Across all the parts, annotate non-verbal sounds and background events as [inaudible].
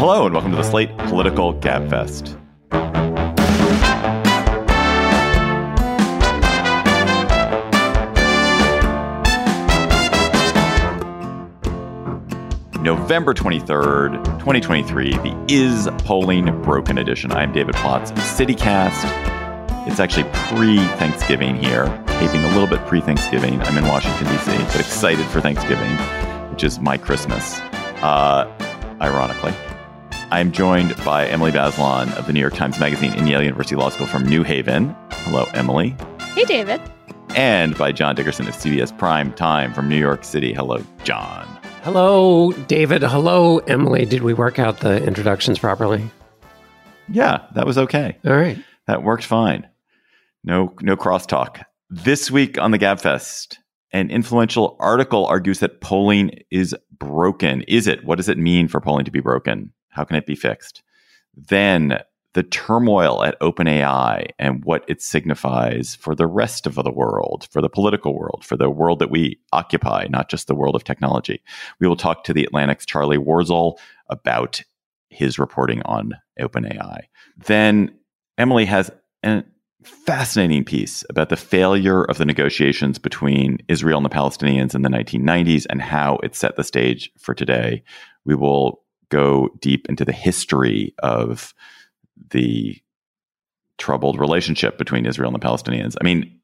Hello, and welcome to the Slate Political Gabfest. November 23rd, 2023, the Is Polling Broken edition. I'm David Plotz of CityCast. It's actually pre Thanksgiving here, taping a little bit pre Thanksgiving. I'm in Washington, D.C., but excited for Thanksgiving, which is my Christmas, uh, ironically. I'm joined by Emily Bazelon of the New York Times Magazine and Yale University Law School from New Haven. Hello, Emily. Hey, David. And by John Dickerson of CBS Prime Time from New York City. Hello, John. Hello, David. Hello, Emily. Did we work out the introductions properly? Yeah, that was okay. All right. That worked fine. No no crosstalk. This week on the Gabfest, an influential article argues that polling is broken. Is it? What does it mean for polling to be broken? How can it be fixed? Then the turmoil at OpenAI and what it signifies for the rest of the world, for the political world, for the world that we occupy, not just the world of technology. We will talk to the Atlantic's Charlie Warzel about his reporting on OpenAI. Then Emily has a fascinating piece about the failure of the negotiations between Israel and the Palestinians in the 1990s and how it set the stage for today. We will go deep into the history of the troubled relationship between Israel and the Palestinians. I mean,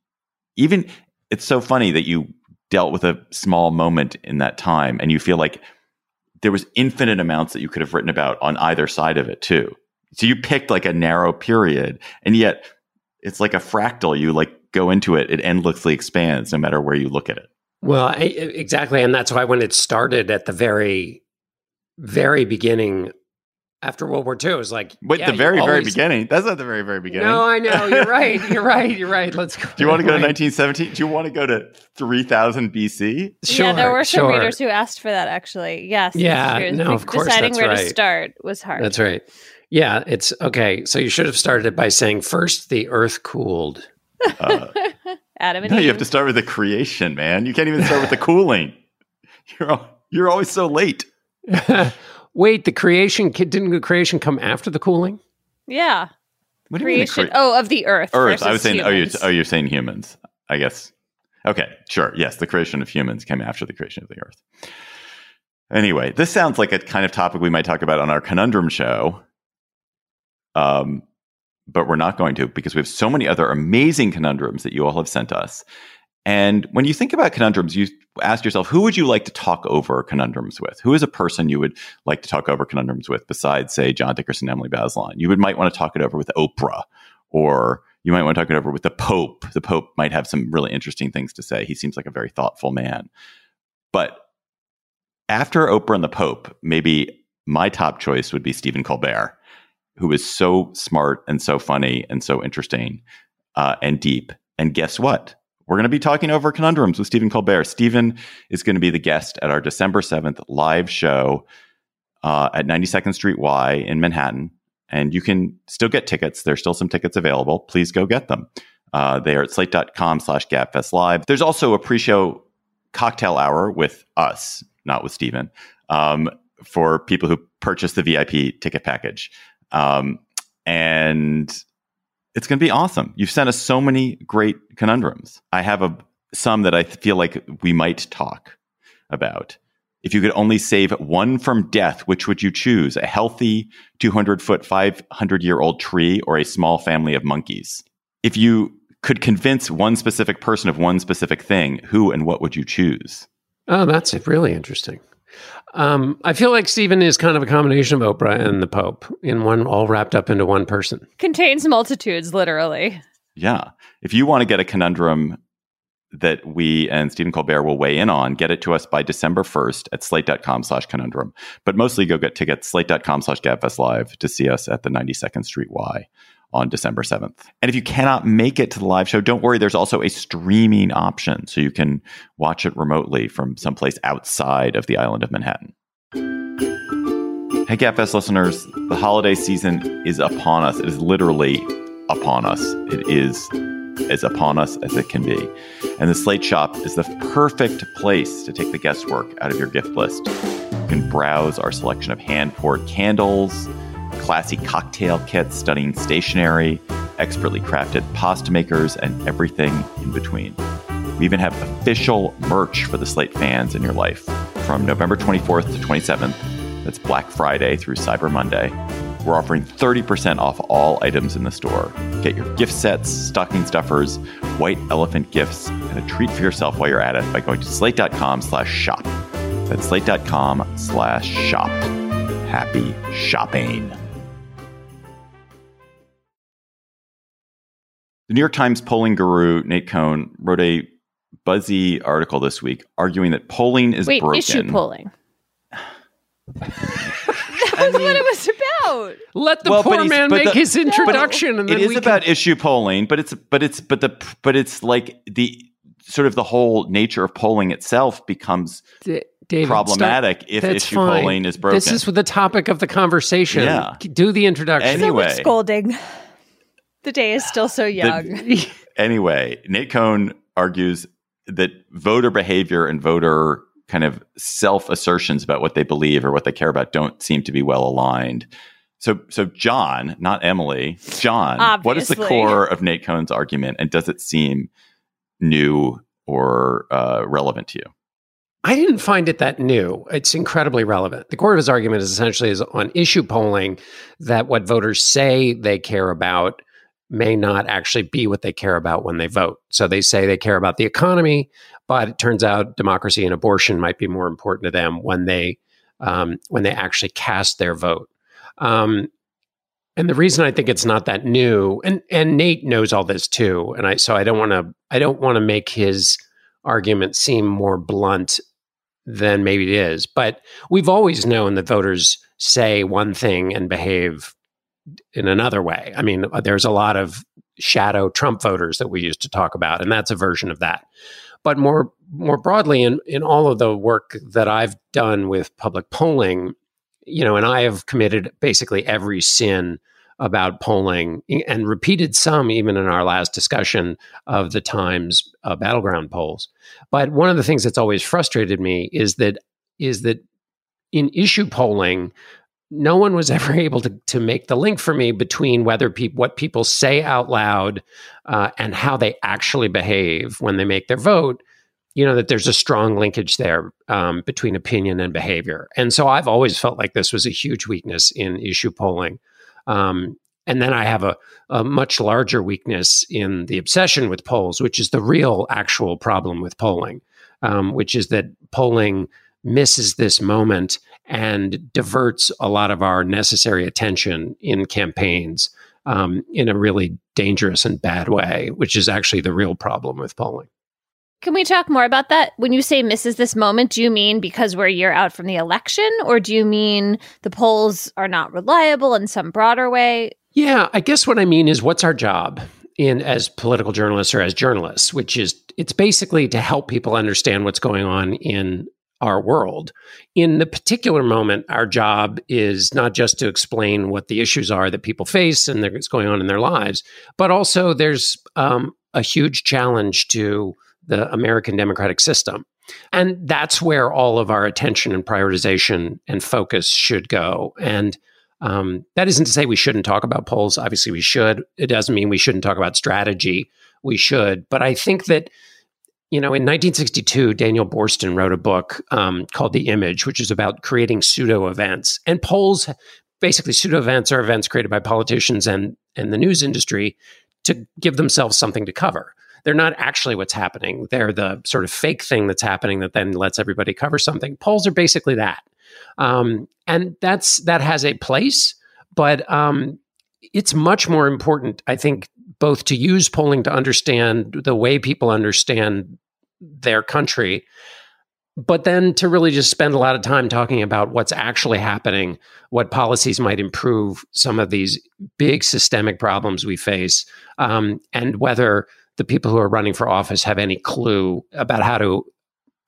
even it's so funny that you dealt with a small moment in that time and you feel like there was infinite amounts that you could have written about on either side of it too. So you picked like a narrow period and yet it's like a fractal. You like go into it, it endlessly expands no matter where you look at it. Well, I, exactly. And that's why when it started at the very, very beginning after World War II. It was like, but yeah, the very, always... very beginning. That's not the very, very beginning. No, I know. You're right. You're [laughs] right. You're right. Let's go. Do you want to go to 1917? Do you want to go to 3000 BC? Sure. Yeah, there were some sure. readers who asked for that, actually. Yes. Yeah. No, of course. Deciding where right. to start was hard. That's right. Yeah. It's okay. So you should have started by saying first the earth cooled. Uh, Adam and No, Eve. you have to start with the creation, man. You can't even start with the cooling. [laughs] You're, you're always so late. [laughs] Wait, the creation didn't the creation come after the cooling? Yeah. What creation? Cre- oh, of the Earth. Earth. I was saying. Humans. Oh, you're oh, you're saying humans. I guess. Okay, sure. Yes, the creation of humans came after the creation of the Earth. Anyway, this sounds like a kind of topic we might talk about on our conundrum show. Um, but we're not going to because we have so many other amazing conundrums that you all have sent us. And when you think about conundrums, you ask yourself, who would you like to talk over conundrums with? Who is a person you would like to talk over conundrums with besides, say, John Dickerson, Emily Bazelon? You would might want to talk it over with Oprah, or you might want to talk it over with the Pope. The Pope might have some really interesting things to say. He seems like a very thoughtful man. But after Oprah and the Pope, maybe my top choice would be Stephen Colbert, who is so smart and so funny and so interesting uh, and deep. And guess what? We're going to be talking over conundrums with Stephen Colbert. Stephen is going to be the guest at our December 7th live show uh, at 92nd Street Y in Manhattan. And you can still get tickets. There's still some tickets available. Please go get them. Uh, they are at slate.com slash gabfest live. There's also a pre-show cocktail hour with us, not with Stephen, um, for people who purchase the VIP ticket package. Um, and it's going to be awesome. You've sent us so many great conundrums. I have a some that I feel like we might talk about. If you could only save one from death, which would you choose? A healthy 200 foot, 500 year old tree or a small family of monkeys? If you could convince one specific person of one specific thing, who and what would you choose? Oh, that's really interesting. Um, I feel like Stephen is kind of a combination of Oprah and the Pope in one, all wrapped up into one person. Contains multitudes, literally. Yeah. If you want to get a conundrum that we and Stephen Colbert will weigh in on, get it to us by December 1st at slate.com slash conundrum. But mostly go get tickets, slate.com slash gabfest live to see us at the 92nd Street Y on December 7th. And if you cannot make it to the live show, don't worry. There's also a streaming option so you can watch it remotely from someplace outside of the island of Manhattan. Hey, Gabfest listeners, the holiday season is upon us. It is literally upon us. It is as upon us as it can be. And the Slate Shop is the perfect place to take the guesswork out of your gift list. You can browse our selection of hand poured candles, classy cocktail kits, stunning stationery, expertly crafted pasta makers, and everything in between. We even have official merch for the Slate fans in your life. From November 24th to 27th, that's Black Friday through Cyber Monday, we're offering 30% off all items in the store. Get your gift sets, stocking stuffers, white elephant gifts, and a treat for yourself while you're at it by going to slate.com slash shop. That's slate.com slash shop. Happy shopping. The New York Times polling guru Nate Cohn wrote a buzzy article this week arguing that polling is Wait, broken. issue polling. [sighs] That's mean- what it was about. Let the Well, poor man make the- his introduction, and then is we about can, issue polling, but it's but it's but the but it's like the sort of the whole nature of polling itself becomes D- David, problematic if That's issue fine. polling is broken. This is the topic of the conversation. Yeah. Do the introduction. Any- So Anyway. scolding. The day is still so young. [laughs] anyway, Nate Cohn argues that voter behavior and voter kind of self assertions about what they believe or what they care about don't seem to be well aligned. So, so John, not Emily, John, what is the core of Nate Cohn's argument, and does it seem new or uh, relevant to you? I didn't find it that new. It's incredibly relevant. The core of his argument is essentially is on issue polling that what voters say they care about may not actually be what they care about when they vote. So they say they care about the economy, but it turns out democracy and abortion might be more important to them when they um, when they actually cast their vote. Um, and the reason I think it's not that new, and and Nate knows all this too, and I so I don't want to I don't want to make his argument seem more blunt than maybe it is. But we've always known that voters say one thing and behave in another way. I mean, there's a lot of shadow Trump voters that we used to talk about, and that's a version of that. But more more broadly, in in all of the work that I've done with public polling, you know, and I have committed basically every sin about polling and repeated some even in our last discussion of the Times uh, battleground polls. But one of the things that's always frustrated me is that is that in issue polling, no one was [laughs] ever able to to make the link for me between whether people what people say out loud uh, and how they actually behave when they make their vote. You know that there's a strong linkage there um, between opinion and behavior, and so I've always felt like this was a huge weakness in issue polling. Um, and then I have a, a much larger weakness in the obsession with polls, which is the real actual problem with polling, um, which is that polling misses this moment and diverts a lot of our necessary attention in campaigns um, in a really dangerous and bad way, which is actually the real problem with polling. Can we talk more about that? When you say misses this moment, do you mean because we're a year out from the election, or do you mean the polls are not reliable in some broader way? Yeah, I guess what I mean is what's our job in as political journalists or as journalists, which is it's basically to help people understand what's going on in our world. In the particular moment, our job is not just to explain what the issues are that people face and what's going on in their lives, but also there's um, a huge challenge to the American democratic system. And that's where all of our attention and prioritization and focus should go. And um, that isn't to say we shouldn't talk about polls. Obviously, we should. It doesn't mean we shouldn't talk about strategy. We should. But I think that, you know, in 1962, Daniel Boorstin wrote a book um, called The Image, which is about creating pseudo events. And polls, basically, pseudo events are events created by politicians and, and the news industry to give themselves something to cover. They're not actually what's happening. They're the sort of fake thing that's happening that then lets everybody cover something. Polls are basically that. Um, and that's that has a place, but um, it's much more important, I think, both to use polling to understand the way people understand their country, but then to really just spend a lot of time talking about what's actually happening, what policies might improve some of these big systemic problems we face, um, and whether the people who are running for office have any clue about how to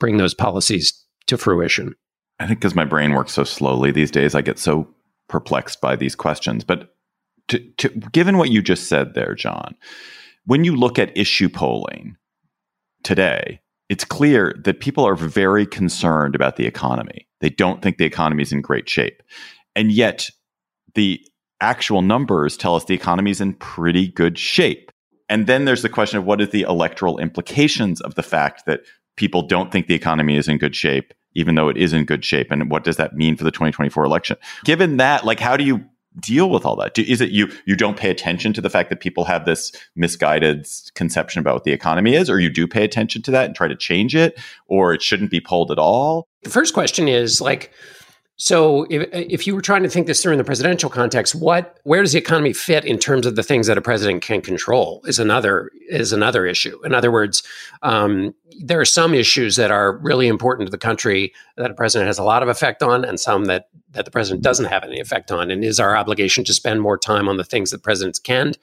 bring those policies to fruition. I think because my brain works so slowly these days, I get so perplexed by these questions. But to, to, given what you just said there, John, when you look at issue polling today, it's clear that people are very concerned about the economy. They don't think the economy is in great shape. And yet, the actual numbers tell us the economy is in pretty good shape. And then there's the question of what is the electoral implications of the fact that people don't think the economy is in good shape, even though it is in good shape. And what does that mean for the 2024 election? Given that, like, how do you deal with all that? Do, is it you you don't pay attention to the fact that people have this misguided conception about what the economy is, or you do pay attention to that and try to change it, or it shouldn't be polled at all? The first question is like so if, if you were trying to think this through in the presidential context, what where does the economy fit in terms of the things that a president can control is another is another issue. In other words, um, there are some issues that are really important to the country that a president has a lot of effect on, and some that that the president doesn't have any effect on. And is our obligation to spend more time on the things that presidents can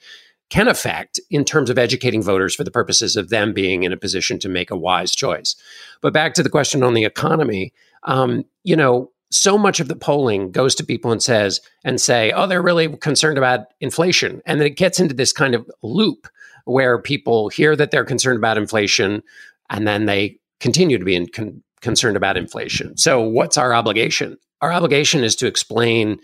can affect in terms of educating voters for the purposes of them being in a position to make a wise choice. But back to the question on the economy, um, you know so much of the polling goes to people and says and say, "Oh, they're really concerned about inflation," and then it gets into this kind of loop where people hear that they're concerned about inflation, and then they continue to be con- concerned about inflation. So, what's our obligation? Our obligation is to explain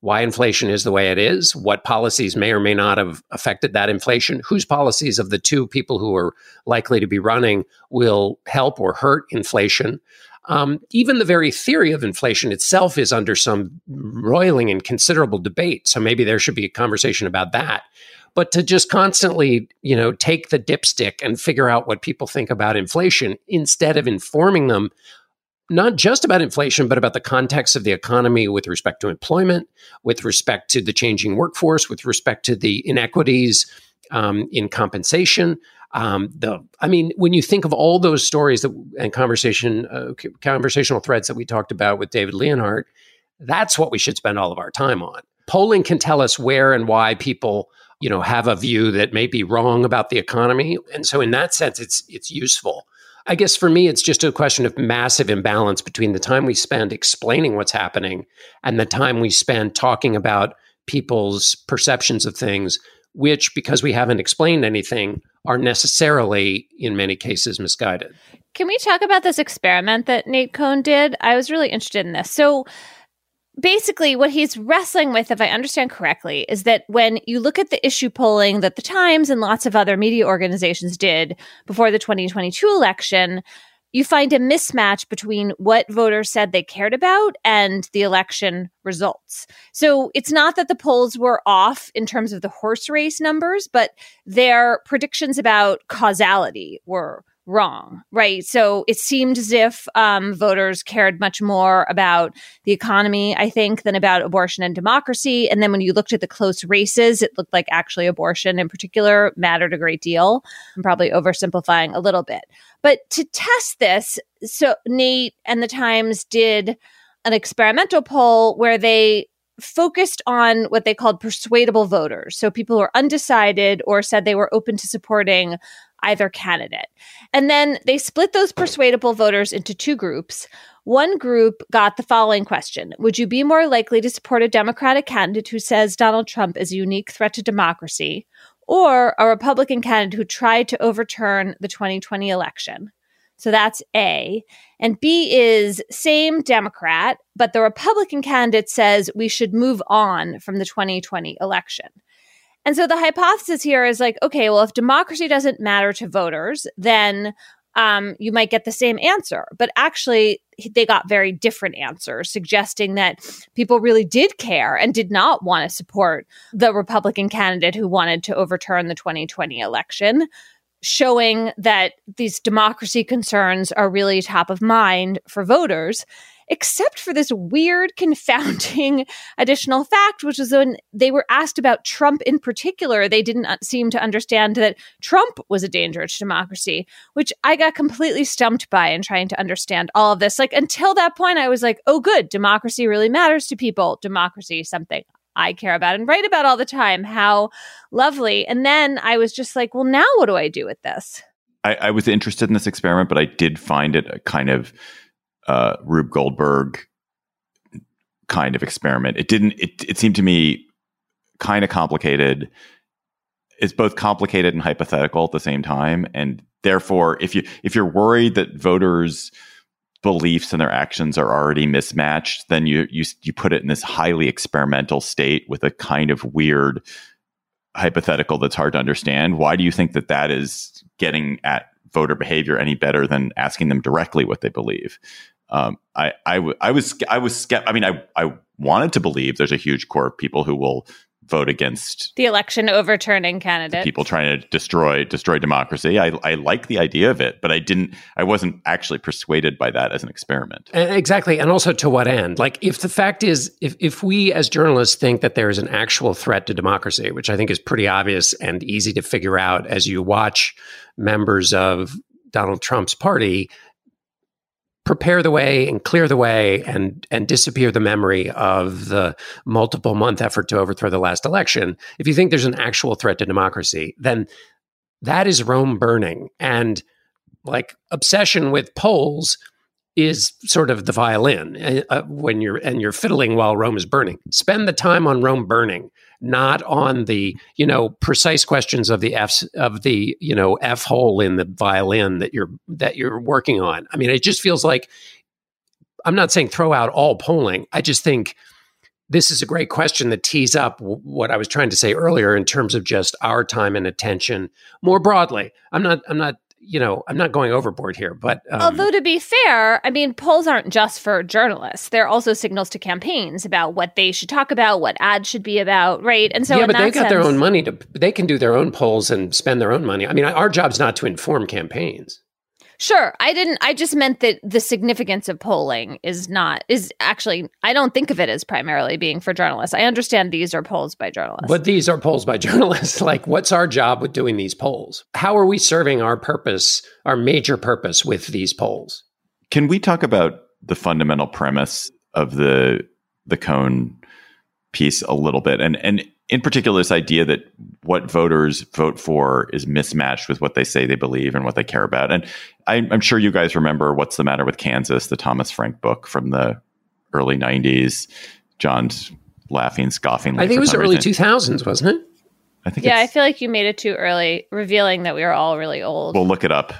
why inflation is the way it is, what policies may or may not have affected that inflation, whose policies of the two people who are likely to be running will help or hurt inflation. Um, even the very theory of inflation itself is under some roiling and considerable debate. So maybe there should be a conversation about that. But to just constantly, you know, take the dipstick and figure out what people think about inflation instead of informing them not just about inflation, but about the context of the economy with respect to employment, with respect to the changing workforce, with respect to the inequities um, in compensation, um, the, I mean, when you think of all those stories that, and conversation, uh, conversational threads that we talked about with David Leonhardt, that's what we should spend all of our time on. Polling can tell us where and why people, you know, have a view that may be wrong about the economy, and so in that sense, it's it's useful. I guess for me, it's just a question of massive imbalance between the time we spend explaining what's happening and the time we spend talking about people's perceptions of things which, because we haven't explained anything, are necessarily, in many cases, misguided. Can we talk about this experiment that Nate Cohn did? I was really interested in this. So, basically, what he's wrestling with, if I understand correctly, is that when you look at the issue polling that the Times and lots of other media organizations did before the 2022 election, you find a mismatch between what voters said they cared about and the election results. So it's not that the polls were off in terms of the horse race numbers, but their predictions about causality were wrong, right? So it seemed as if um, voters cared much more about the economy, I think, than about abortion and democracy. And then when you looked at the close races, it looked like actually abortion in particular mattered a great deal. I'm probably oversimplifying a little bit. But to test this, so Nate and the Times did an experimental poll where they focused on what they called persuadable voters. So people who are undecided or said they were open to supporting either candidate. And then they split those persuadable voters into two groups. One group got the following question Would you be more likely to support a Democratic candidate who says Donald Trump is a unique threat to democracy or a Republican candidate who tried to overturn the 2020 election? So that's A. And B is same Democrat, but the Republican candidate says we should move on from the 2020 election. And so the hypothesis here is like, okay, well, if democracy doesn't matter to voters, then um, you might get the same answer. But actually, they got very different answers, suggesting that people really did care and did not want to support the Republican candidate who wanted to overturn the 2020 election, showing that these democracy concerns are really top of mind for voters except for this weird, confounding [laughs] additional fact, which is when they were asked about Trump in particular, they didn't uh, seem to understand that Trump was a danger to democracy, which I got completely stumped by in trying to understand all of this. Like until that point, I was like, oh, good, democracy really matters to people. Democracy is something I care about and write about all the time. How lovely. And then I was just like, well, now what do I do with this? I, I was interested in this experiment, but I did find it a kind of uh, Rube Goldberg kind of experiment. It didn't. It, it seemed to me kind of complicated. It's both complicated and hypothetical at the same time. And therefore, if you if you're worried that voters' beliefs and their actions are already mismatched, then you you you put it in this highly experimental state with a kind of weird hypothetical that's hard to understand. Why do you think that that is getting at voter behavior any better than asking them directly what they believe? Um, I, I, w- I was I was skeptical. I mean I I wanted to believe there's a huge core of people who will vote against the election overturning candidate. People trying to destroy destroy democracy. I, I like the idea of it, but I didn't. I wasn't actually persuaded by that as an experiment. Exactly, and also to what end? Like, if the fact is, if if we as journalists think that there is an actual threat to democracy, which I think is pretty obvious and easy to figure out as you watch members of Donald Trump's party prepare the way and clear the way and and disappear the memory of the multiple month effort to overthrow the last election. If you think there's an actual threat to democracy then that is rome burning. And like obsession with polls is sort of the violin uh, when you're and you're fiddling while rome is burning. Spend the time on rome burning not on the you know precise questions of the f of the you know f hole in the violin that you're that you're working on. I mean, it just feels like I'm not saying throw out all polling. I just think this is a great question that tees up what I was trying to say earlier in terms of just our time and attention more broadly. I'm not I'm not you know, I'm not going overboard here, but um, although to be fair, I mean, polls aren't just for journalists; they're also signals to campaigns about what they should talk about, what ads should be about, right? And so, yeah, but they got sense, their own money to they can do their own polls and spend their own money. I mean, our job's not to inform campaigns. Sure. I didn't I just meant that the significance of polling is not is actually I don't think of it as primarily being for journalists. I understand these are polls by journalists. But these are polls by [laughs] journalists. like what's our job with doing these polls? How are we serving our purpose, our major purpose with these polls? Can we talk about the fundamental premise of the the Cohn piece a little bit and and in particular, this idea that what voters vote for is mismatched with what they say they believe and what they care about. And I, am sure you guys remember What's the Matter with Kansas, the Thomas Frank book from the early 90s. John's laughing, scoffing. I think it was early 2000s, wasn't it? I think yeah, I feel like you made it too early, revealing that we were all really old. We'll look it up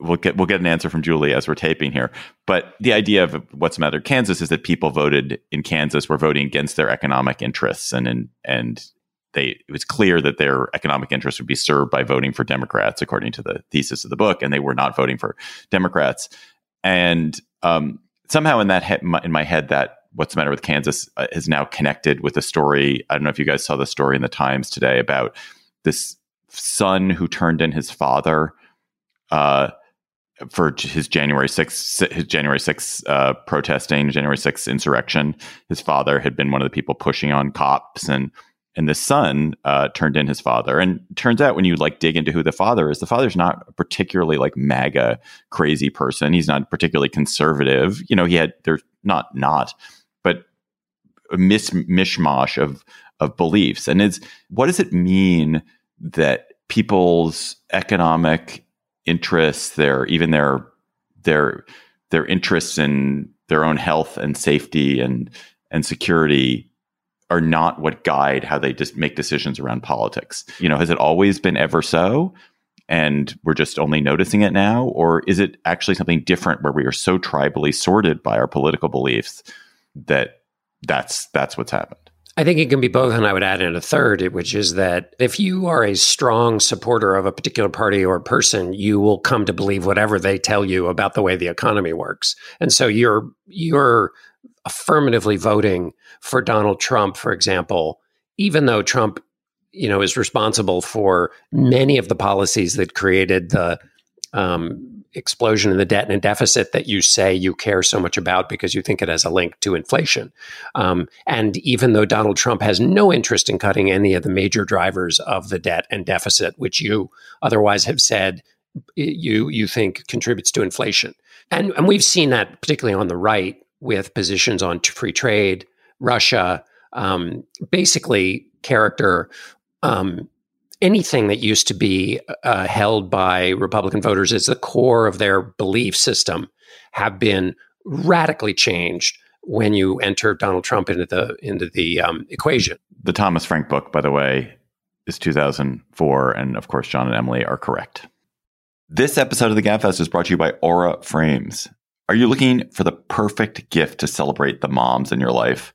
we'll get we'll get an answer from Julie as we're taping here. But the idea of what's the matter Kansas is that people voted in Kansas were voting against their economic interests and and, and they it was clear that their economic interests would be served by voting for Democrats according to the thesis of the book and they were not voting for Democrats. And um, somehow in that he- in my head that what's the matter with Kansas uh, is now connected with a story. I don't know if you guys saw the story in the Times today about this son who turned in his father uh, for his January 6th, his January 6th uh, protesting, January 6th insurrection. His father had been one of the people pushing on cops and and the son uh, turned in his father. And turns out when you like dig into who the father is, the father's not a particularly like MAGA crazy person. He's not particularly conservative. You know, he had there's not not, but a mis- mishmash of of beliefs. And it's what does it mean that people's economic interests, their even their their their interests in their own health and safety and and security are not what guide how they just make decisions around politics. You know, has it always been ever so? And we're just only noticing it now? Or is it actually something different where we are so tribally sorted by our political beliefs that that's that's what's happened? I think it can be both. And I would add in a third, which is that if you are a strong supporter of a particular party or person, you will come to believe whatever they tell you about the way the economy works. And so you're, you're affirmatively voting for Donald Trump, for example, even though Trump, you know, is responsible for many of the policies that created the um, explosion in the debt and deficit that you say you care so much about because you think it has a link to inflation. Um, and even though Donald Trump has no interest in cutting any of the major drivers of the debt and deficit, which you otherwise have said you you think contributes to inflation, and and we've seen that particularly on the right with positions on free trade, Russia, um, basically character. Um, anything that used to be uh, held by Republican voters as the core of their belief system have been radically changed when you enter Donald Trump into the into the um, equation. The Thomas Frank book, by the way, is 2004. And of course, John and Emily are correct. This episode of the GabFest is brought to you by Aura Frames. Are you looking for the perfect gift to celebrate the moms in your life?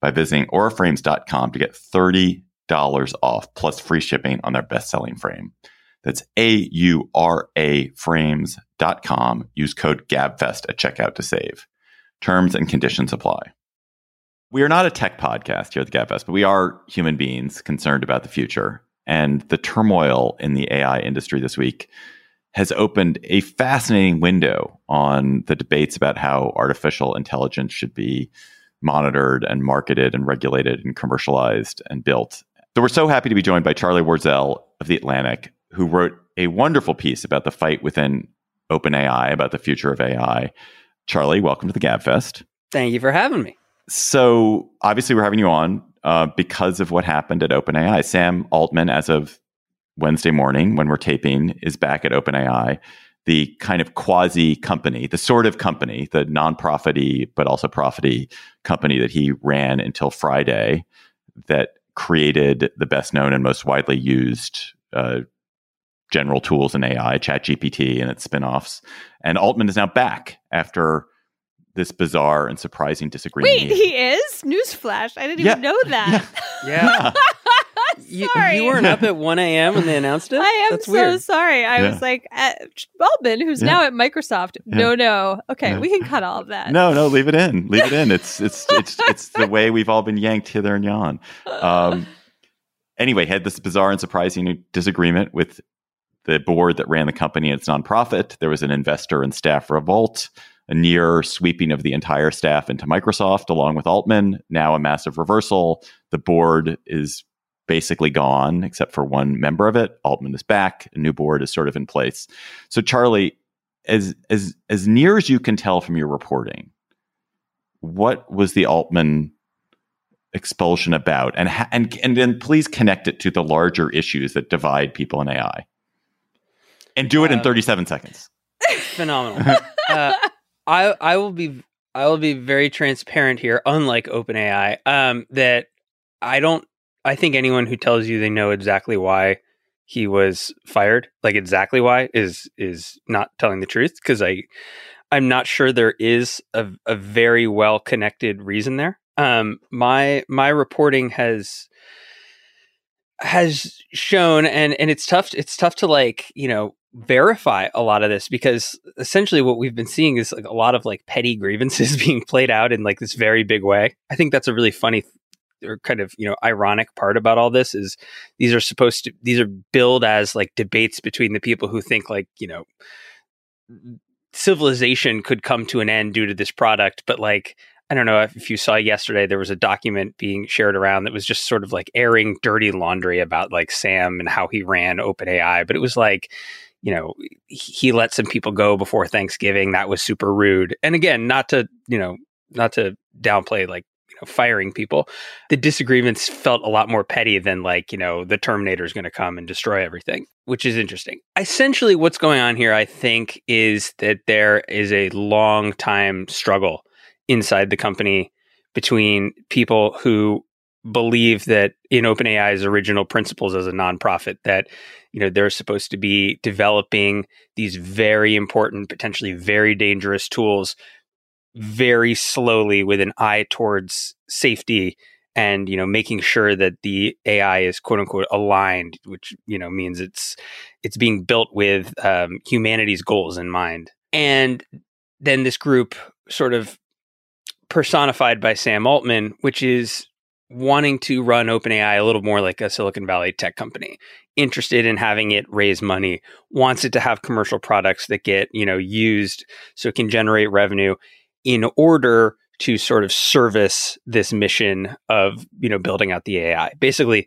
by visiting auraframes.com to get $30 off plus free shipping on their best-selling frame. That's A-U-R-A frames.com. Use code GABFEST at checkout to save. Terms and conditions apply. We are not a tech podcast here at the GabFest, but we are human beings concerned about the future. And the turmoil in the AI industry this week has opened a fascinating window on the debates about how artificial intelligence should be monitored and marketed and regulated and commercialized and built. So we're so happy to be joined by Charlie Warzel of The Atlantic, who wrote a wonderful piece about the fight within OpenAI, about the future of AI. Charlie, welcome to the GabFest. Thank you for having me. So obviously we're having you on uh, because of what happened at OpenAI. Sam Altman, as of Wednesday morning when we're taping, is back at OpenAI the kind of quasi company, the sort of company, the nonprofity but also profity company that he ran until Friday that created the best known and most widely used uh, general tools in AI, ChatGPT and its spinoffs. And Altman is now back after this bizarre and surprising disagreement. Wait, he is? Newsflash. I didn't yeah. even know that. Yeah. [laughs] yeah. You, you, weren't up at 1 a.m. when they announced it? [laughs] I am That's so weird. sorry. I yeah. was like, Altman, who's yeah. now at Microsoft. No, no. Okay, we can cut all of that. No, no, leave it in. Leave it in. [laughs] It's it's it's it's the way we've all been yanked hither and yon. Um, anyway, had this bizarre and surprising disagreement with the board that ran the company. and It's nonprofit. There was an investor and staff revolt a near sweeping of the entire staff into Microsoft along with Altman. Now a massive reversal. The board is basically gone except for one member of it. Altman is back. A new board is sort of in place. So Charlie, as as as near as you can tell from your reporting, what was the Altman expulsion about? And and and then please connect it to the larger issues that divide people in AI. And do it uh, in 37 seconds. Phenomenal. [laughs] uh, I I will be I will be very transparent here, unlike OpenAI, um, that I don't I think anyone who tells you they know exactly why he was fired, like exactly why, is is not telling the truth because I I'm not sure there is a, a very well connected reason there. Um, my my reporting has has shown and and it's tough it's tough to like you know verify a lot of this because essentially what we've been seeing is like a lot of like petty [laughs] grievances being played out in like this very big way. I think that's a really funny or kind of you know ironic part about all this is these are supposed to these are billed as like debates between the people who think like you know civilization could come to an end due to this product but like I don't know if you saw yesterday there was a document being shared around that was just sort of like airing dirty laundry about like Sam and how he ran OpenAI but it was like you know he let some people go before Thanksgiving. That was super rude. And again not to you know not to downplay like know, firing people. The disagreements felt a lot more petty than like, you know, the Terminator is going to come and destroy everything, which is interesting. Essentially, what's going on here, I think, is that there is a long time struggle inside the company between people who believe that in OpenAI's original principles as a nonprofit that you know they're supposed to be developing these very important potentially very dangerous tools very slowly with an eye towards safety and you know making sure that the AI is quote unquote aligned, which you know means it's it's being built with um, humanity's goals in mind. And then this group sort of personified by Sam Altman, which is wanting to run OpenAI a little more like a Silicon Valley tech company, interested in having it raise money, wants it to have commercial products that get, you know, used so it can generate revenue in order to sort of service this mission of, you know, building out the AI. Basically,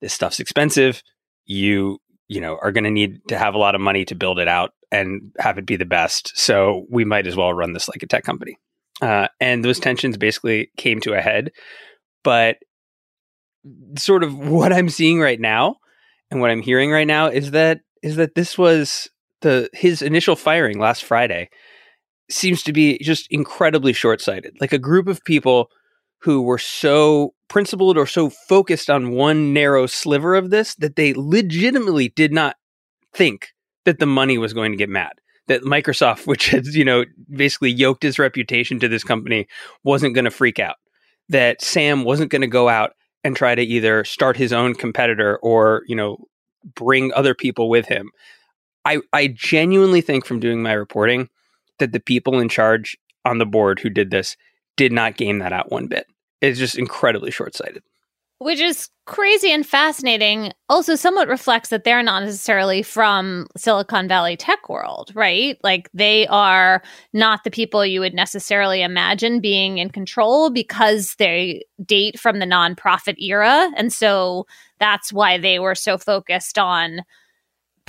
this stuff's expensive. You, you know, are going to need to have a lot of money to build it out and have it be the best. So we might as well run this like a tech company. Uh, and those tensions basically came to a head. But sort of what I'm seeing right now and what I'm hearing right now is that is that this was the his initial firing last Friday seems to be just incredibly short-sighted. Like a group of people who were so principled or so focused on one narrow sliver of this that they legitimately did not think that the money was going to get mad. That Microsoft, [laughs] which has, you know, basically yoked his reputation to this company, wasn't going to freak out. That Sam wasn't going to go out and try to either start his own competitor or, you know, bring other people with him. I, I genuinely think from doing my reporting that the people in charge on the board who did this did not game that out one bit. It's just incredibly short sighted. Which is crazy and fascinating. Also, somewhat reflects that they're not necessarily from Silicon Valley tech world, right? Like they are not the people you would necessarily imagine being in control because they date from the nonprofit era. And so that's why they were so focused on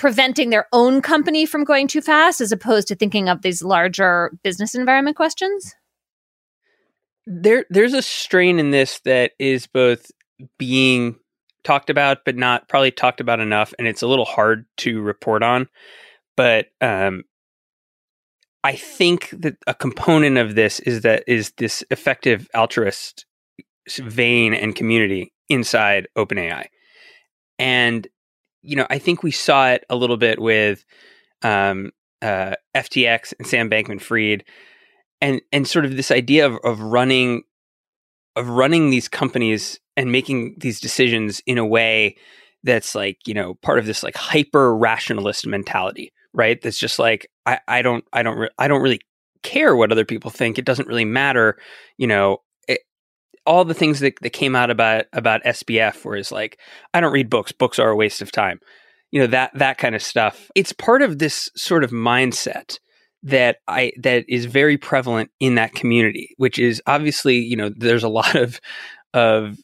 preventing their own company from going too fast as opposed to thinking of these larger business environment questions? There there's a strain in this that is both being talked about but not probably talked about enough and it's a little hard to report on. But um I think that a component of this is that is this effective altruist vein and community inside OpenAI. And you know, I think we saw it a little bit with um, uh, FTX and Sam Bankman-Fried, and and sort of this idea of of running of running these companies and making these decisions in a way that's like you know part of this like hyper rationalist mentality, right? That's just like I I don't I don't re- I don't really care what other people think. It doesn't really matter, you know all the things that, that came out about about SBF, where it's like, I don't read books. Books are a waste of time. You know that that kind of stuff. It's part of this sort of mindset that I that is very prevalent in that community, which is obviously you know there's a lot of of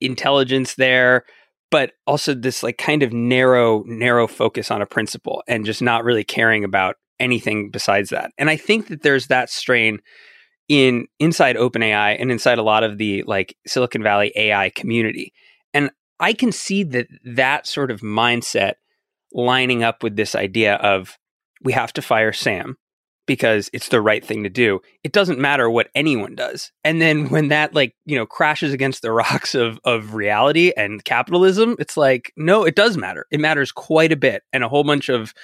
intelligence there, but also this like kind of narrow narrow focus on a principle and just not really caring about anything besides that. And I think that there's that strain in inside OpenAI and inside a lot of the like Silicon Valley AI community. And I can see that that sort of mindset lining up with this idea of we have to fire Sam because it's the right thing to do. It doesn't matter what anyone does. And then [laughs] when that like, you know, crashes against the [laughs] rocks of of reality and capitalism, it's like, no, it does matter. It matters quite a bit. And a whole bunch of,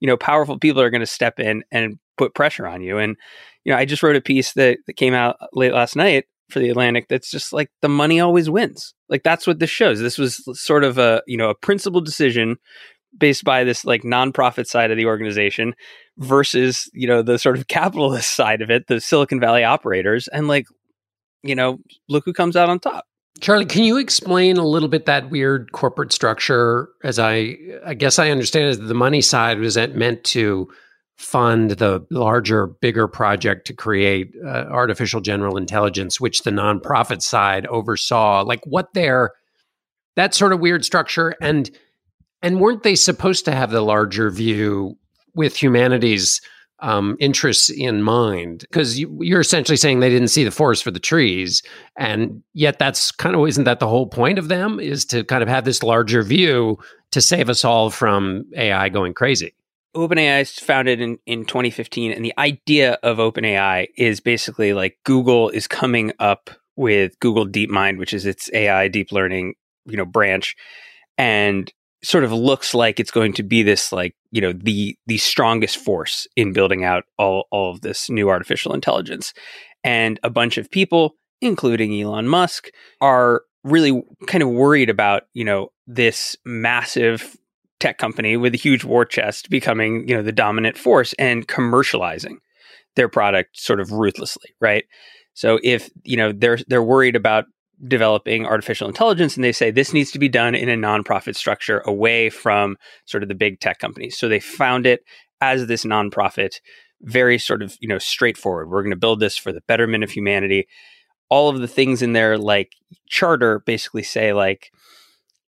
you know, powerful people are going to step in and put pressure on you. And you know, I just wrote a piece that, that came out late last night for the Atlantic that's just like the money always wins. Like that's what this shows. This was sort of a, you know, a principal decision based by this like nonprofit side of the organization versus, you know, the sort of capitalist [laughs] side of it, the Silicon Valley operators. And like, you know, look who comes out on top. Charlie, can you explain a little bit that weird corporate structure? As I, I guess I understand is the money side was meant to fund the larger, bigger project to create uh, artificial general intelligence, which the nonprofit side oversaw. Like what their that sort of weird structure and and weren't they supposed to have the larger view with humanity's um, interests in mind? Because you, you're essentially saying they didn't see the forest for the trees, and yet that's kind of isn't that the whole point of them is to kind of have this larger view to save us all from AI going crazy. OpenAI is founded in, in 2015, and the idea of OpenAI is basically like Google is coming up with Google DeepMind, which is its AI deep learning, you know, branch, and sort of looks like it's going to be this like you know the the strongest force in building out all all of this new artificial intelligence, and a bunch of people including Elon Musk, are really kind of worried about, you know, this massive tech company with a huge war chest becoming, you know, the dominant force and commercializing their product sort of ruthlessly, right? So if, you know, they're they're worried about developing artificial intelligence and they say this needs to be done in a nonprofit structure away from sort of the big tech companies. So they found it as this nonprofit, very sort of, you know, straightforward. We're going to build this for the betterment of humanity. All of the things in there like charter basically say like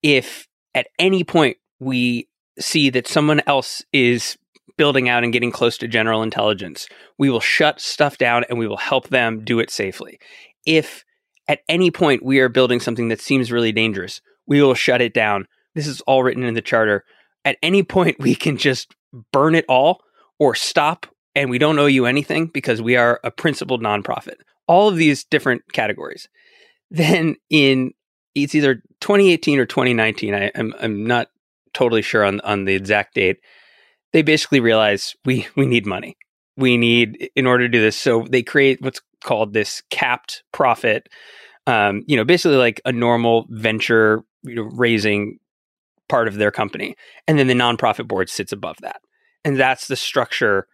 if at any point we see that someone else is building out and getting close to general intelligence, we will shut stuff down and we will help them do it safely. If at any point we are building something that seems really dangerous, we will shut it down. This is all written in the charter. At any point, [laughs] we can just burn it all or stop, and we don't owe you anything because we are a principled nonprofit. All of these different categories. Then in it's either 2018 or 2019. I, am I'm, I'm not totally sure on on the exact date. They basically realize we we need money. We need in order to do this. So they create what's called this capped profit. Um, you know, basically like a normal venture you know, raising part of their company, and then the nonprofit board sits above that, and that's the structure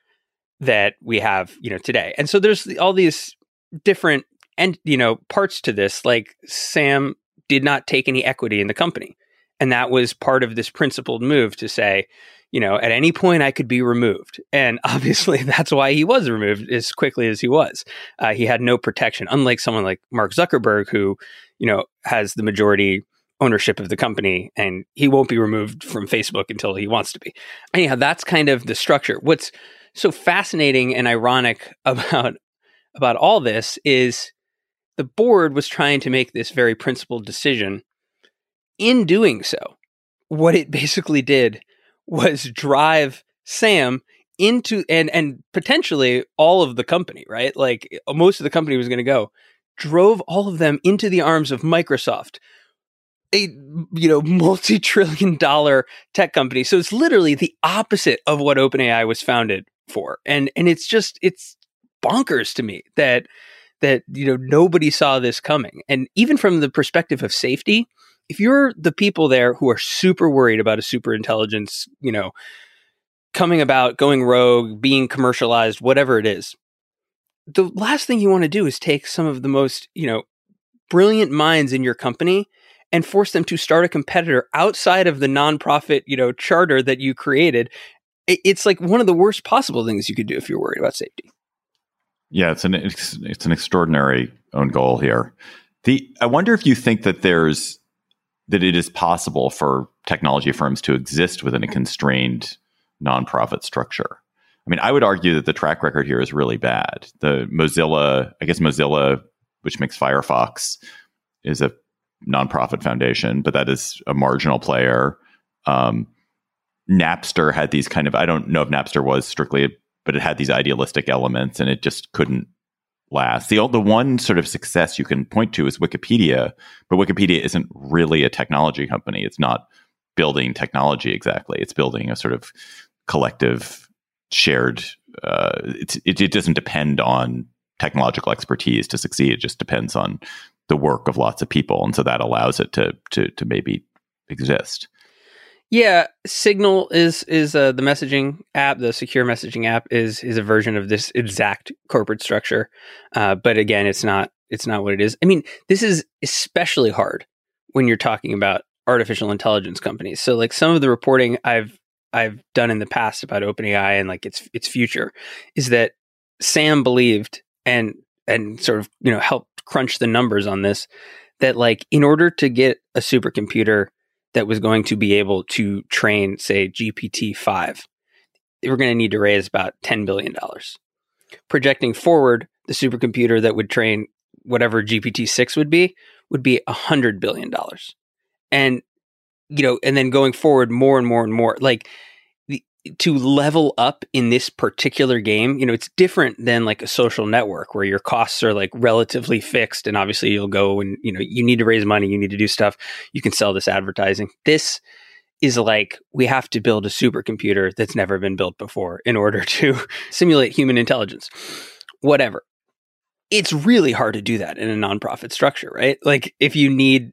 that we have you know today. And so there's all these different and you know parts to this. Like Sam did not take any equity in the company, and that was part of this principled move to say, you know, at any point I could be removed. And [laughs] obviously that's why he was removed as quickly as he was. Uh, he had no protection, unlike someone like Mark Zuckerberg, who, you know, has the majority ownership of the company and he won't be removed from Facebook until he wants to be. Anyhow, that's kind of the structure. What's so fascinating and ironic [laughs] about about all this is the board was trying to make this very principled decision. In doing so, what it basically did was drive Sam into and and potentially all of the company, right? Like eh, most of the company was going to go, drove all of them into the arms of Microsoft, a you know multi-trillion dollar tech company. So it's literally the opposite of what OpenAI was founded for. And and it's just it's bonkers to me that that you know nobody saw this coming. And even from the perspective of safety, if you're the people there who are super worried about a super intelligence, you know, coming about, going rogue, being commercialized, whatever it is, the last thing you want to do is take some of the most, you know, brilliant minds in your company and force them to start a competitor outside of the nonprofit, you know, charter that you created. It's like one of the worst possible things you could do if you're worried about safety. Yeah, it's an it's, it's an extraordinary own goal here. The I wonder if you think that there's that it is possible for technology firms to exist within a constrained nonprofit structure. I mean, I would argue that the track record here is really bad. The Mozilla, I guess Mozilla, which makes Firefox, is a nonprofit foundation, but that is a marginal player. Um, Napster had these kind of, I don't know if Napster was strictly, but it had these idealistic elements and it just couldn't last. The the one sort of success you can point to is Wikipedia, but Wikipedia isn't really a technology company. It's not building technology exactly. It's building a sort of collective shared. Uh, it, it doesn't depend on technological expertise to succeed. It just depends on the work of lots of people, and so that allows it to to to maybe exist. Yeah, Signal is is uh, the messaging app. The secure messaging app is is a version of this exact corporate structure. Uh, but again, it's not it's not what it is. I mean, this is especially hard when you're talking about artificial intelligence companies. So, like some of the reporting I've I've done in the past about OpenAI and like its its future is that Sam believed and and sort of you know helped crunch the numbers on this that like in order to get a supercomputer that was going to be able to train, say, GPT 5, they were going to need to raise about $10 billion. Projecting forward, the supercomputer that would train whatever GPT 6 would be would be $100 billion. And, you know, and then going forward more and more and more. Like, to level up in this particular game, you know, it's different than like a social network where your costs are like relatively fixed and obviously you'll go and, you know, you need to raise money, you need to do stuff, you can sell this advertising. This is like we have to build a supercomputer that's never been built before in order [laughs] to simulate human intelligence. Whatever. it's really hard to do that in a nonprofit structure, right? Like if you need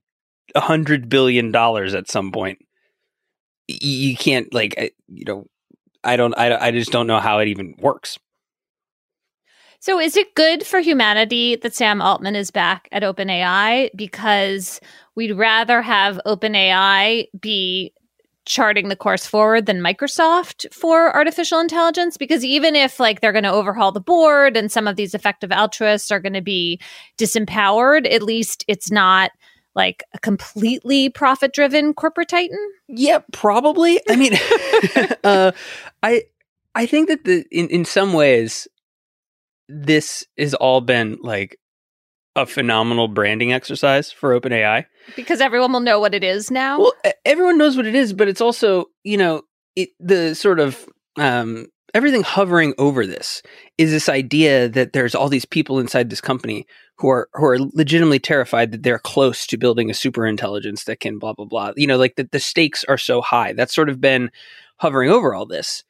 a hundred billion dollars at some point, you can't like you know. I don't. I, I just don't know how it even works. So, is it good for humanity that Sam Altman is back at OpenAI? Because we'd rather have OpenAI be charting the course forward than Microsoft for artificial intelligence because even if like they're going to overhaul the board and some of these effective altruists are going to be disempowered, at least it's not like a completely profit driven corporate titan. Yeah, probably. I mean, [laughs] [laughs] uh, I I think that the in in some ways this has all been like a phenomenal branding exercise for OpenAI because everyone will know what it is now. Well, everyone knows what it is, but it's also you know it, the sort of um, everything hovering over this is this idea that there's all these people inside this company who are who are legitimately terrified that they're close to building a super intelligence that can blah blah blah. You know, like that the stakes are so high. That's sort of been hovering over all this,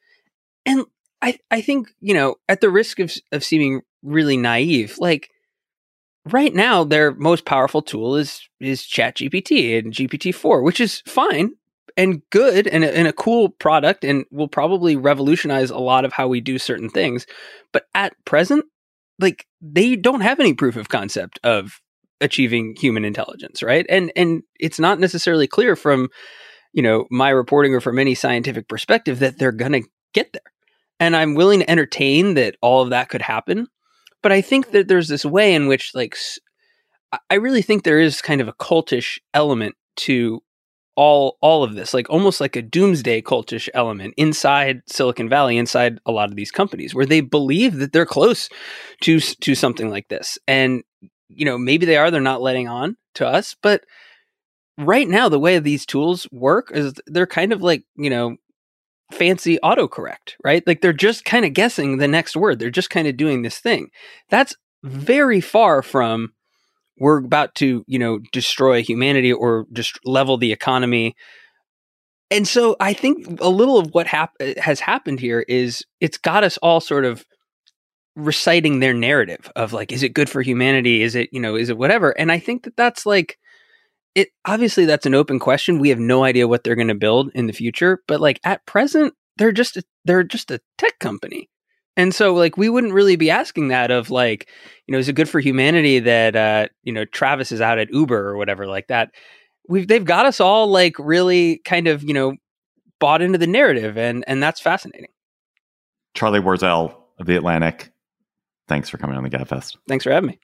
and I I think you know at the risk of of seeming really naive, like right now their most powerful tool is is and GPT four, which is fine and good and a, and a cool product and will probably revolutionize a lot of how we do certain things. But at present, like they don't have any proof of concept of achieving human intelligence, right? And and it's not necessarily clear from you know my reporting or from any scientific perspective that they're going to get there. And I'm willing to entertain that all of that could happen but I think that there's this way in which, like, I really think there is kind of a cultish element to all all of this, like almost like a doomsday cultish element inside Silicon Valley, inside a lot of these companies, where they believe that they're close to to something like this, and you know maybe they are, they're not letting on to us, but right now the way these tools work is they're kind of like you know fancy autocorrect, right? Like they're just kind of guessing the next word. They're just kind of doing this thing. That's very far from we're about to, you know, destroy humanity or just level the economy. And so I think a little of what hap- has happened here is it's got us all sort of reciting their narrative of like is it good for humanity is it you know is it whatever and i think that that's like it obviously that's an open question. We have no idea what they're going to build in the future, but like at present, they're just a, they're just a tech company. And so like we wouldn't really be asking that of like, you know, is it good for humanity that uh, you know, Travis is out at Uber or whatever like that. We've they've got us all like really kind of, you know, bought into the narrative and and that's fascinating. Charlie Warzel of the Atlantic. Thanks for coming on the Gabfest. Thanks for having me.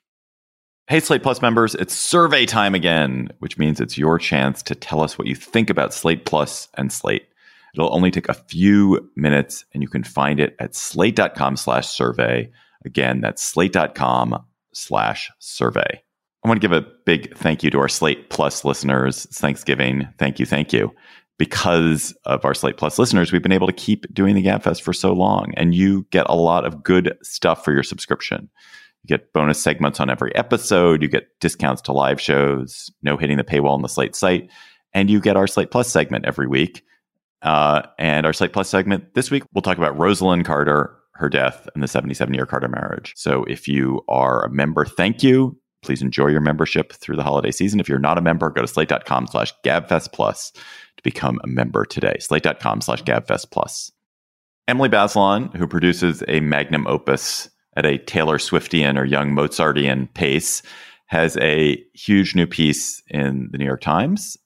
Hey, Slate Plus members, it's survey time again, which means it's your chance to tell us what you think about Slate Plus and Slate. It'll only take a few minutes and you can find it at slate.com slash survey. Again, that's slate.com slash survey. I want to give a big thank you to our Slate Plus listeners. It's Thanksgiving. Thank you. Thank you. Because of our Slate Plus listeners, we've been able to keep doing the GabFest for so long, and you get a lot of good stuff for your subscription. You get bonus segments on every episode. You get discounts to live shows, no hitting the paywall on the Slate site. And you get our Slate Plus segment every week. Uh, and our Slate Plus segment this week, we'll talk about Rosalynn Carter, her death, and the 77 year Carter marriage. So if you are a member, thank you. Please enjoy your membership through the holiday season. If you're not a member, go to slate.com slash gabfest plus to become a member today. Slate.com slash gabfest plus. Emily Bazelon, who produces a magnum opus at a Taylor Swiftian or young Mozartian pace, has a huge new piece in the New York Times.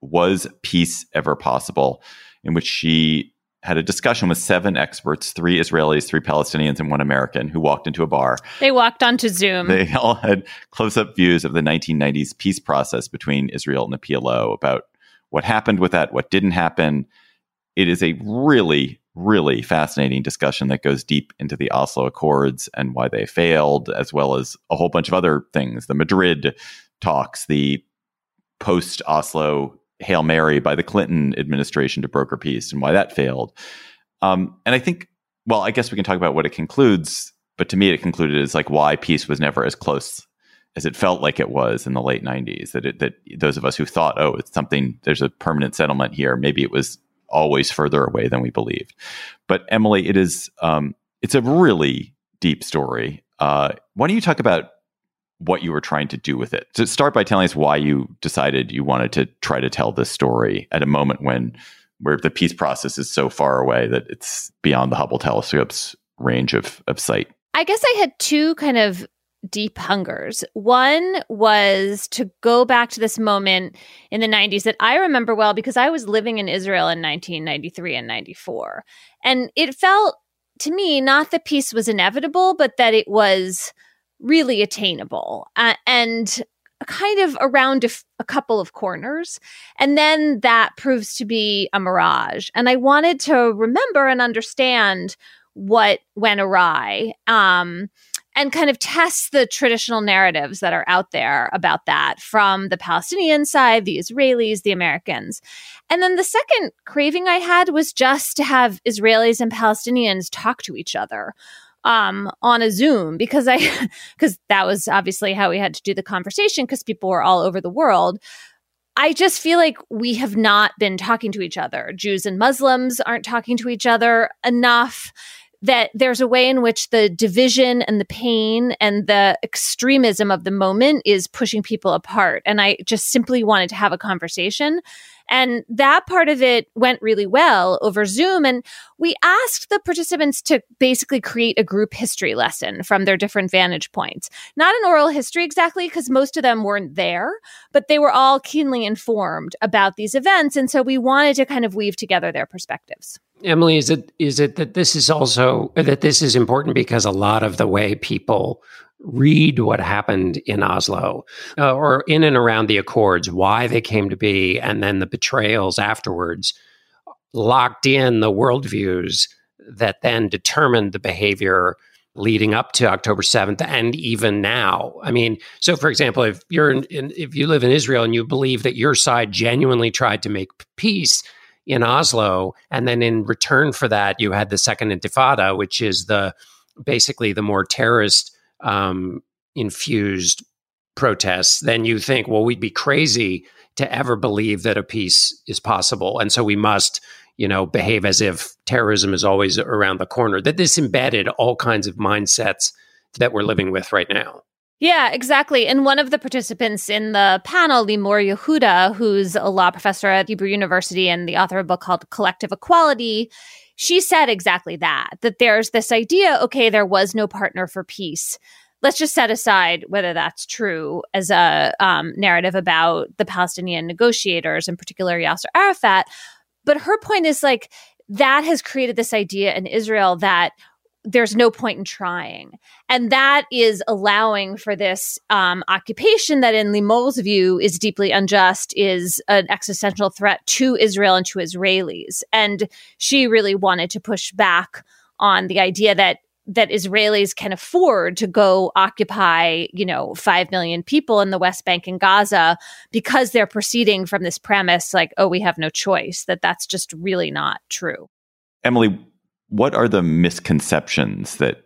Was peace ever possible? In which she had a discussion with seven experts three Israelis, three Palestinians, and one American who walked into a bar. They walked onto Zoom. They [laughs] all had close up views of the 1990s peace process between Israel and the PLO about what happened with that, what didn't happen. It is a really really fascinating discussion that goes deep into the Oslo Accords and why they failed, as well as a whole bunch of other things the Madrid talks, the post Oslo Hail Mary by the Clinton administration to broker peace and why that failed. Um, and I think, well, I guess we can talk about what it concludes, but to me, it concluded as like why peace was never as close as it felt like it was in the late 90s that it, that those of us who thought oh it's something there's a permanent settlement here maybe it was always further away than we believed. But Emily, it is um, it's a really deep story. Uh, why don't you talk about what you were trying to do with it. So start by telling us why you decided you wanted to try to tell this story at a moment when where the peace process is so far away that it's beyond the Hubble telescope's range of, of sight. I guess I had two kind of deep hungers. One was to go back to this moment in the 90s that I remember well because I was living in Israel in 1993 and 94. And it felt to me not that peace was inevitable, but that it was really attainable uh, and kind of around a, f- a couple of corners. And then that proves to be a mirage. And I wanted to remember and understand what went awry. Um, and kind of test the traditional narratives that are out there about that from the Palestinian side, the Israelis, the Americans. And then the second craving I had was just to have Israelis and Palestinians talk to each other um, on a Zoom because I, [laughs] because that was obviously how we had to do the conversation because people were all over the world. I just feel like we have not been talking to each other. Jews and Muslims aren't talking to each other enough that there's a way in which the division and the pain and the extremism of the moment is pushing people apart. And I just simply wanted to have a conversation. And that part of it went really well over Zoom. And we asked the participants to basically create a group history lesson from their different vantage points. Not an oral history exactly, because most of them weren't there, but they were all keenly informed about these events. And so we wanted to kind of weave together their perspectives. Emily, is it is it that this is also that this is important because a lot of the way people read what happened in Oslo uh, or in and around the Accords, why they came to be, and then the betrayals afterwards, locked in the worldviews that then determined the behavior leading up to October 7th and even now. I mean, so for example, if you're in, in, if you live in Israel and you believe that your side genuinely tried to make peace in Oslo and then in return for that you had the second intifada, which is the basically the more terrorist um, infused protests, then you think, well, we'd be crazy to ever believe that a peace is possible. And so we must, you know, behave as if terrorism is always around the corner. That this embedded all kinds of mindsets that we're living with right now. Yeah, exactly. And one of the participants in the panel, Limor Yehuda, who's a law professor at Hebrew University and the author of a book called Collective Equality, she said exactly that that there's this idea okay there was no partner for peace. Let's just set aside whether that's true as a um, narrative about the palestinian negotiators in particular yasser arafat. But her point is like that has created this idea in israel that there's no point in trying. And that is allowing for this um, occupation that, in Limor's view, is deeply unjust, is an existential threat to Israel and to Israelis. And she really wanted to push back on the idea that that Israelis can afford to go occupy, you know, 5 million people in the West Bank and Gaza because they're proceeding from this premise like, oh, we have no choice, that that's just really not true. Emily, what are the misconceptions that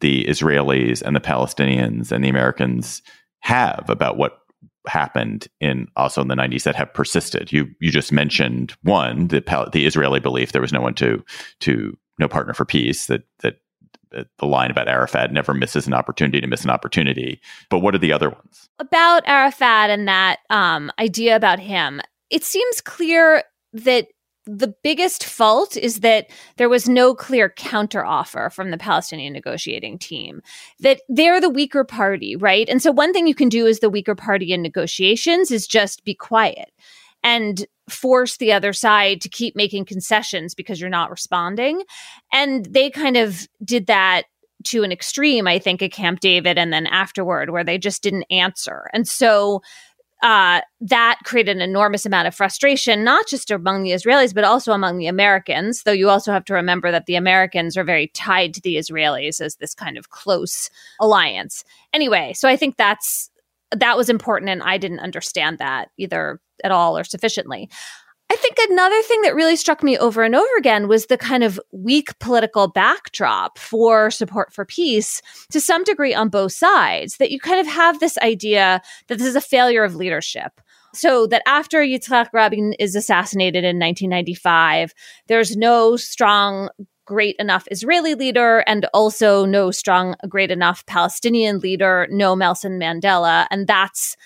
the Israelis and the Palestinians and the Americans have about what happened in Oslo in the 90s that have persisted you you just mentioned one the the Israeli belief there was no one to to no partner for peace that that the line about Arafat never misses an opportunity to miss an opportunity. But what are the other ones? About Arafat and that um, idea about him, it seems clear that the biggest fault is that there was no clear counteroffer from the Palestinian negotiating team. That they're the weaker party, right? And so one thing you can do as the weaker party in negotiations is just be quiet and force the other side to keep making concessions because you're not responding. And they kind of did that to an extreme, I think, at Camp David and then afterward, where they just didn't answer. And so uh, that created an enormous amount of frustration, not just among the Israelis, but also among the Americans. Though you also have to remember that the Americans are very tied to the Israelis as this kind of close alliance. Anyway, so I think that's that was important, and I didn't understand that either at all or sufficiently. I think another thing that really struck me over and over again was the kind of weak political backdrop for support for peace to some degree on both sides, that you kind of have this idea that this is a failure of leadership. So that after Yitzhak Rabin is assassinated in 1995, there's no strong great enough Israeli leader and also no strong, great enough Palestinian leader, no Nelson Mandela. And that's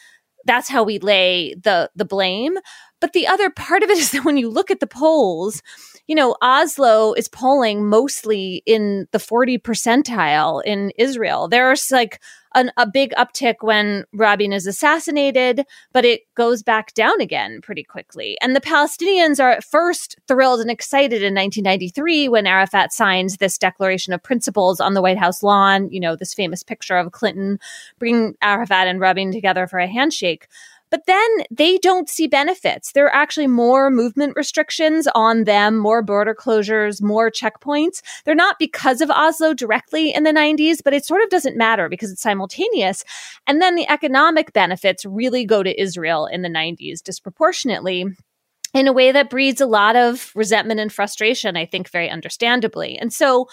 that's how we lay the the blame. But the other part of it [laughs] is that when you look at the polls, you know, Oslo is polling mostly in the 40 percentile in Israel. There's like an, a big uptick when Rabin is assassinated, but it goes back down again pretty quickly. And the Palestinians are at first thrilled and excited in 1993 when Arafat signs this declaration of principles on the White House lawn, you know, this famous picture of Clinton bringing Arafat and Rabin together for a handshake. But then they don't see benefits. There are actually more movement restrictions on them, more border closures, more checkpoints. They're not because of Oslo directly in the 90s, but it sort of doesn't matter because it's simultaneous. And then the economic benefits really go to Israel in the 90s disproportionately in a way that breeds a lot of resentment and frustration, I think, very understandably. And so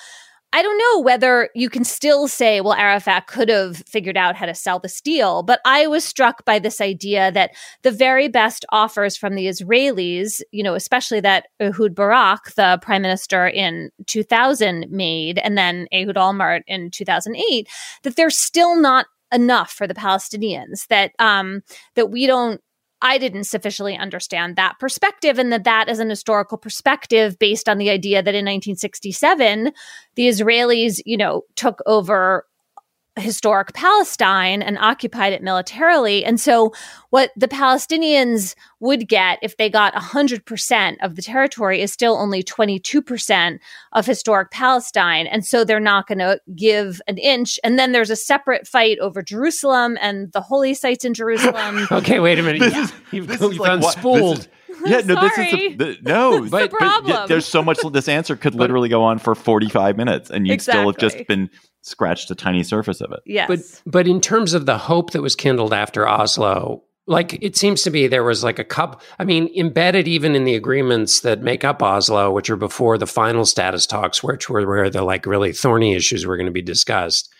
I don't know whether you can still say, well, Arafat could have figured out how to sell the steel, but I was struck by this idea that the very best offers from the Israelis, you know, especially that Ehud Barak, the prime minister in 2000 made, and then Ehud Olmert in 2008, that they're still not enough for the Palestinians, that, um, that we don't I didn't sufficiently understand that perspective, and that that is an historical perspective based on the idea that in 1967, the Israelis, you know, took over historic Palestine and occupied it militarily. And so, what the Palestinians would get if they got 100% of the territory is still only 22% of historic Palestine. And so, they're not going to give an inch. And then there's a separate fight over Jerusalem and the holy sites in Jerusalem. [laughs] okay, wait a minute. This is, you've, this you've like unspooled. [laughs] yeah, no, this is a, the, no, but, the but yeah, there's so much. This answer could literally go on for 45 minutes, and you'd exactly. still have just been scratched a tiny surface of it. Yes. But but in terms of the hope that was kindled after Oslo, like it seems to be there was like a cup I mean, embedded even in the agreements that make up Oslo, which are before the final status talks, which were where the like really thorny issues were going to be discussed.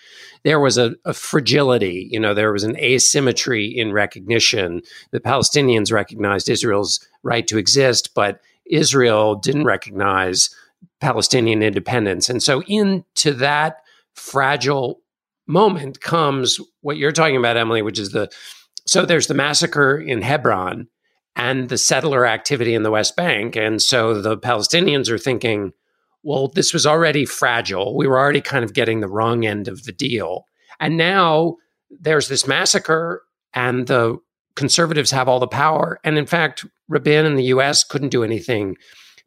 There was a, a fragility, you know, there was an asymmetry in recognition. The Palestinians recognized Israel's right to exist, but Israel didn't recognize Palestinian independence. And so into that fragile moment comes what you're talking about, Emily, which is the so there's the massacre in Hebron and the settler activity in the West Bank. And so the Palestinians are thinking, well, this was already fragile. We were already kind of getting the wrong end of the deal. And now there's this massacre, and the conservatives have all the power. And in fact, Rabin in the US couldn't do anything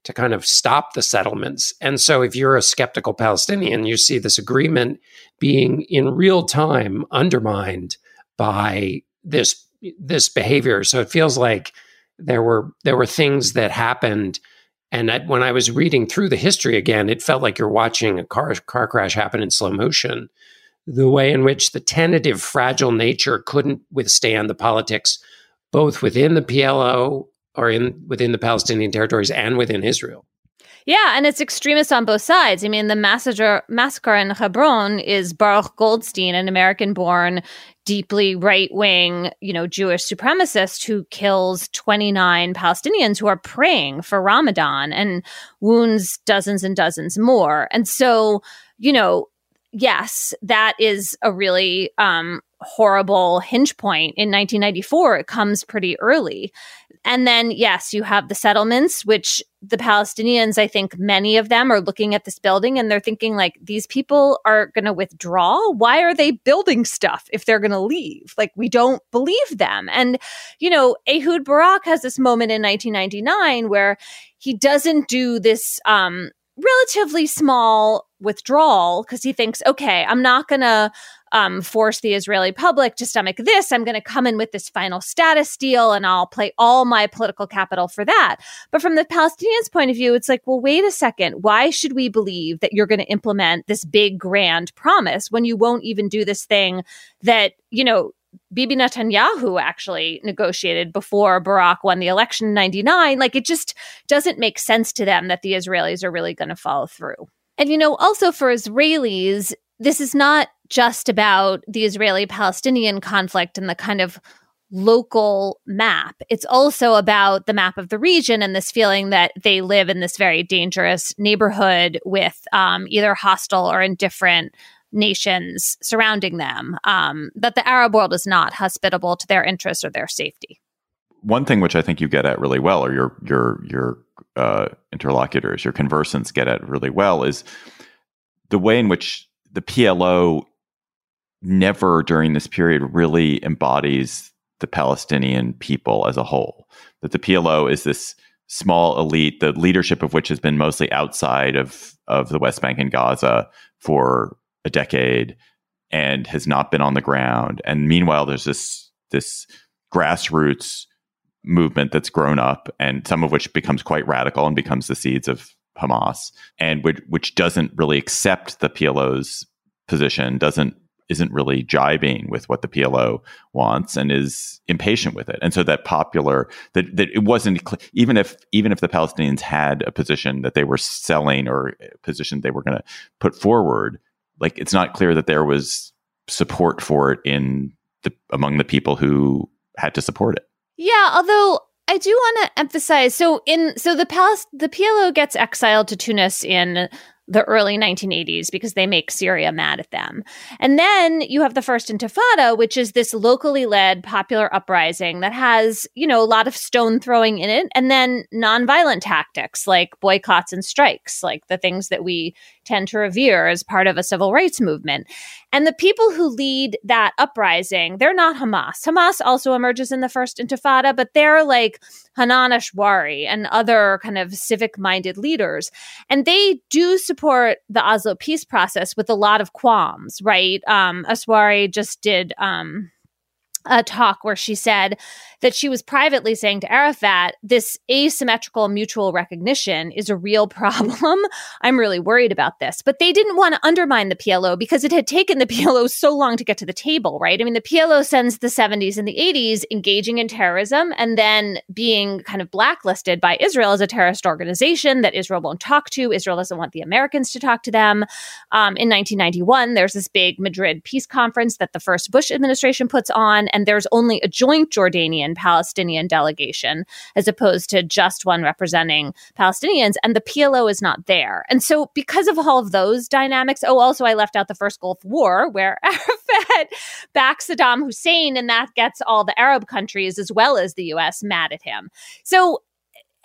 to kind of stop the settlements. And so, if you're a skeptical Palestinian, you see this agreement being in real time undermined by this this behavior. So it feels like there were there were things that happened. And I, when I was reading through the history again, it felt like you're watching a car car crash happen in slow motion. The way in which the tentative, fragile nature couldn't withstand the politics, both within the PLO or in within the Palestinian territories and within Israel. Yeah, and it's extremists on both sides. I mean, the massacre massacre in Hebron is Baruch Goldstein, an American-born, deeply right-wing, you know, Jewish supremacist who kills 29 Palestinians who are praying for Ramadan and wounds dozens and dozens more. And so, you know, yes, that is a really um, horrible hinge point in 1994. It comes pretty early. And then, yes, you have the settlements, which the Palestinians, I think many of them are looking at this building and they're thinking, like, these people are going to withdraw. Why are they building stuff if they're going to leave? Like, we don't believe them. And, you know, Ehud Barak has this moment in 1999 where he doesn't do this um, relatively small withdrawal because he thinks, okay, I'm not going to um, force the Israeli public to stomach this. I'm going to come in with this final status deal and I'll play all my political capital for that. But from the Palestinians' point of view, it's like, well, wait a second. Why should we believe that you're going to implement this big, grand promise when you won't even do this thing that, you know, Bibi Netanyahu actually negotiated before Barak won the election in 99. Like it just doesn't make sense to them that the Israelis are really going to follow through. And, you know, also for Israelis, this is not just about the Israeli Palestinian conflict and the kind of local map. It's also about the map of the region and this feeling that they live in this very dangerous neighborhood with um, either hostile or indifferent nations surrounding them. Um, that the Arab world is not hospitable to their interests or their safety. One thing which I think you get at really well, or your your your uh, interlocutors, your conversants get at really well, is the way in which the PLO never during this period really embodies the Palestinian people as a whole. That the PLO is this small elite, the leadership of which has been mostly outside of, of the West Bank and Gaza for a decade and has not been on the ground. And meanwhile, there's this this grassroots movement that's grown up and some of which becomes quite radical and becomes the seeds of Hamas and which, which doesn't really accept the PLO's position, doesn't isn't really jibing with what the PLO wants and is impatient with it. And so that popular that that it wasn't even if even if the Palestinians had a position that they were selling or a position they were going to put forward, like it's not clear that there was support for it in the among the people who had to support it. Yeah, although I do want to emphasize so in so the Palest the PLO gets exiled to Tunis in the early 1980s because they make Syria mad at them. And then you have the First Intifada, which is this locally led popular uprising that has, you know, a lot of stone throwing in it, and then nonviolent tactics like boycotts and strikes, like the things that we tend to revere as part of a civil rights movement. And the people who lead that uprising, they're not Hamas. Hamas also emerges in the First Intifada, but they're like Hanan Ashrawi and other kind of civic minded leaders. And they do support the Oslo peace process with a lot of qualms, right? Um, Ashwari just did um, a talk where she said that she was privately saying to Arafat, this asymmetrical mutual recognition is a real [laughs] problem. I'm really worried about this. But they didn't want to undermine the PLO because it had taken the [laughs] PLO so long to get to the table, right? I mean, the PLO sends the 70s and the 80s engaging in terrorism and then being kind of blacklisted by Israel as a terrorist organization that Israel won't talk to. Israel doesn't want the Americans to talk to them. Um, in 1991, there's this big Madrid peace conference that the first Bush administration puts on, and there's only a joint Jordanian Palestinian delegation as opposed to just one representing Palestinians. And the PLO is not there. And so, because of all of those dynamics, oh, also, I left out the first Gulf War where [laughs] Arafat backs Saddam Hussein, and that gets all the Arab countries as well as the US mad at him. So,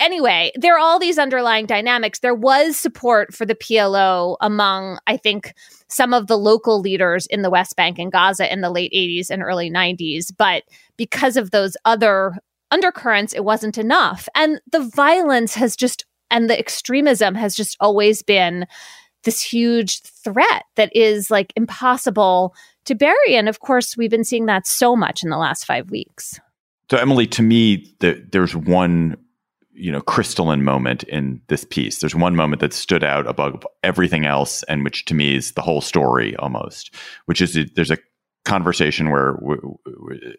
anyway, there are all these underlying dynamics. There was support for the PLO among, I think, some of the local leaders in the West Bank and Gaza in the late 80s and early 90s. But because of those other undercurrents, it wasn't enough. And the violence has just, and the extremism has just always been this huge threat that is like impossible to bury. And of course, we've been seeing that so much in the last five weeks. So, Emily, to me, the, there's one you know crystalline moment in this piece. There's one moment that stood out above everything else, and which to me is the whole story almost. Which is there's a conversation where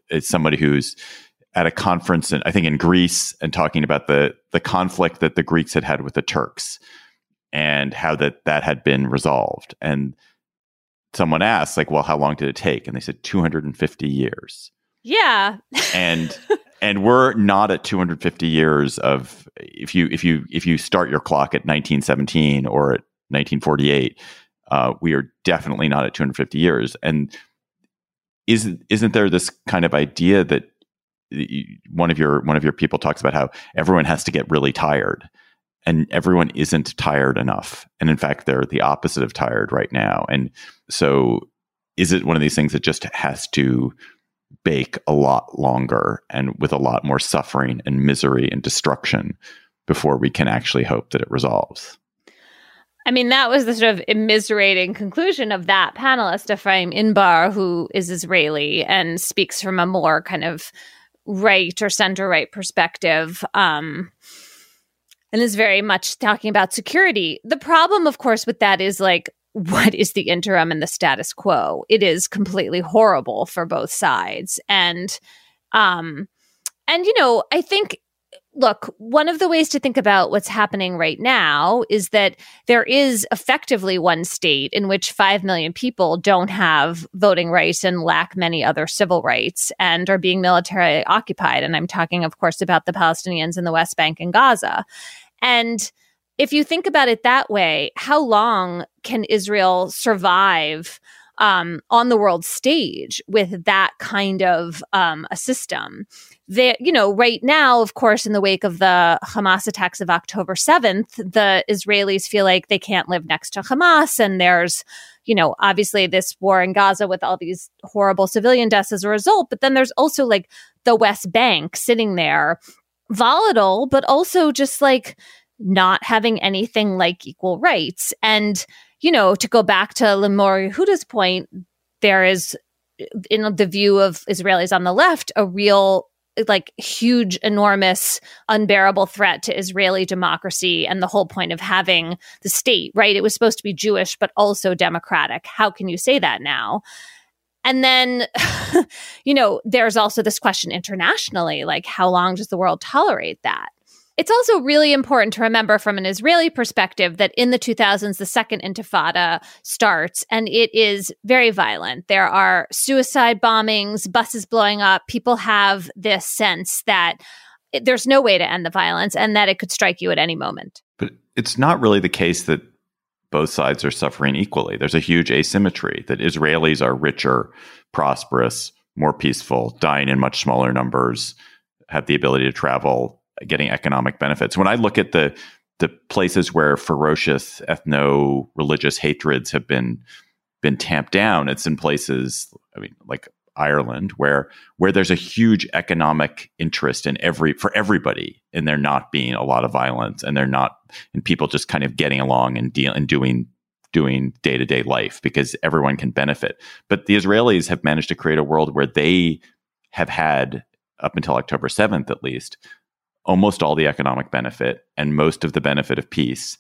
it's somebody who's at a conference, and I think in Greece, and talking about the the conflict that the Greeks had had with the Turks, and how that that had been resolved. And someone asked, like, "Well, how long did it take?" And they said 250 years. Yeah. and [laughs] and we're not at 250 years of if you if you if you start your clock at 1917 or at 1948 uh, we are definitely not at 250 years. And isn't isn't there this kind of idea that one of your one of your people talks about how everyone has to get really tired and everyone isn't tired enough? And in fact they're the opposite of tired right now. And so is it one of these things that just has to bake a lot longer and with a lot more suffering and misery and destruction before we can actually hope that it resolves. I mean, that was the sort of immiserating conclusion of that panelist, Ephraim Inbar, who is Israeli and speaks from a more kind of right or center right perspective. Um, and is very much talking about security. The problem, of course, with that is like what is the interim and the status quo it is completely horrible for both sides and um and you know i think look, one of the ways to think about what's happening right now is that there is effectively one state in which 5 million people don't have voting rights and lack many other civil rights and are being militarily occupied. And I'm talking, of course, about the Palestinians in the West Bank and Gaza. And if you think about it that way, how long can Israel survive? Um, on the world stage with that kind of um, a system That you know, right now, of course, in the wake of the Hamas attacks of October 7th, the Israelis feel like they can't live next to Hamas. And there's, you know, obviously this war in Gaza with all these horrible civilian deaths as a result. But then there's also like the West Bank sitting there, volatile, but also just like not having anything like equal rights. And, you know, to go back to Limor Yehuda's point, there is in the view of Israelis on the left, a real like huge, enormous, unbearable threat to Israeli democracy and the whole point of having the state, right? It was supposed to be Jewish, but also democratic. How can you say that now? And then, [laughs] you know, there's also this question internationally like, how long does the world tolerate that? It's also really important to remember from an Israeli perspective that in the 2000s, the second intifada starts and it is very violent. There are suicide bombings, buses blowing up. People have this sense that there's no way to end the violence and that it could strike you at any moment. But it's not really the case that both sides are suffering equally. There's a huge asymmetry that Israelis are richer, prosperous, more peaceful, dying in much smaller numbers, have the ability to travel getting economic benefits. When I look at the the places where ferocious ethno religious hatreds have been been tamped down, it's in places I mean like Ireland where where there's a huge economic interest in every for everybody and there not being a lot of violence and they're not and people just kind of getting along and deal and doing doing day-to-day life because everyone can benefit. But the Israelis have managed to create a world where they have had up until October 7th at least almost all the economic benefit and most of the benefit of peace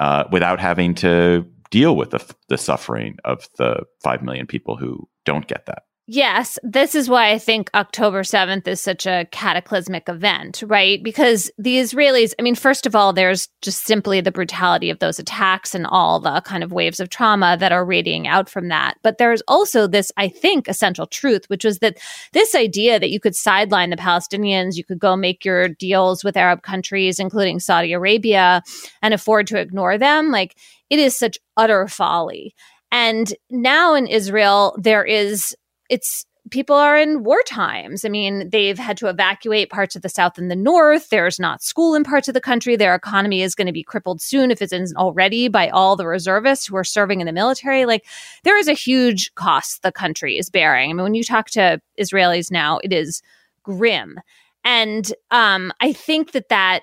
uh, without having to deal with the, the suffering of the 5 million people who don't get that. Yes, this is why I think October 7th is such a cataclysmic event, right? Because the Israelis, I mean, first of all, there's just simply the brutality of those attacks and all the kind of waves of trauma that are radiating out from that. But there's also this, I think, essential truth, which was that this idea that you could sideline the Palestinians, you could go make your deals with Arab countries, including Saudi Arabia, and afford to ignore them, like it is such utter folly. And now in Israel, there is it's people are in war times. I mean, they've had to evacuate parts of the South and the North. There's not school in parts of the country. Their economy is going to be crippled soon if it isn't already by all the reservists who are serving in the military. Like, there is a huge cost the country is bearing. I mean, when you talk to Israelis now, it is grim. And um, I think that that,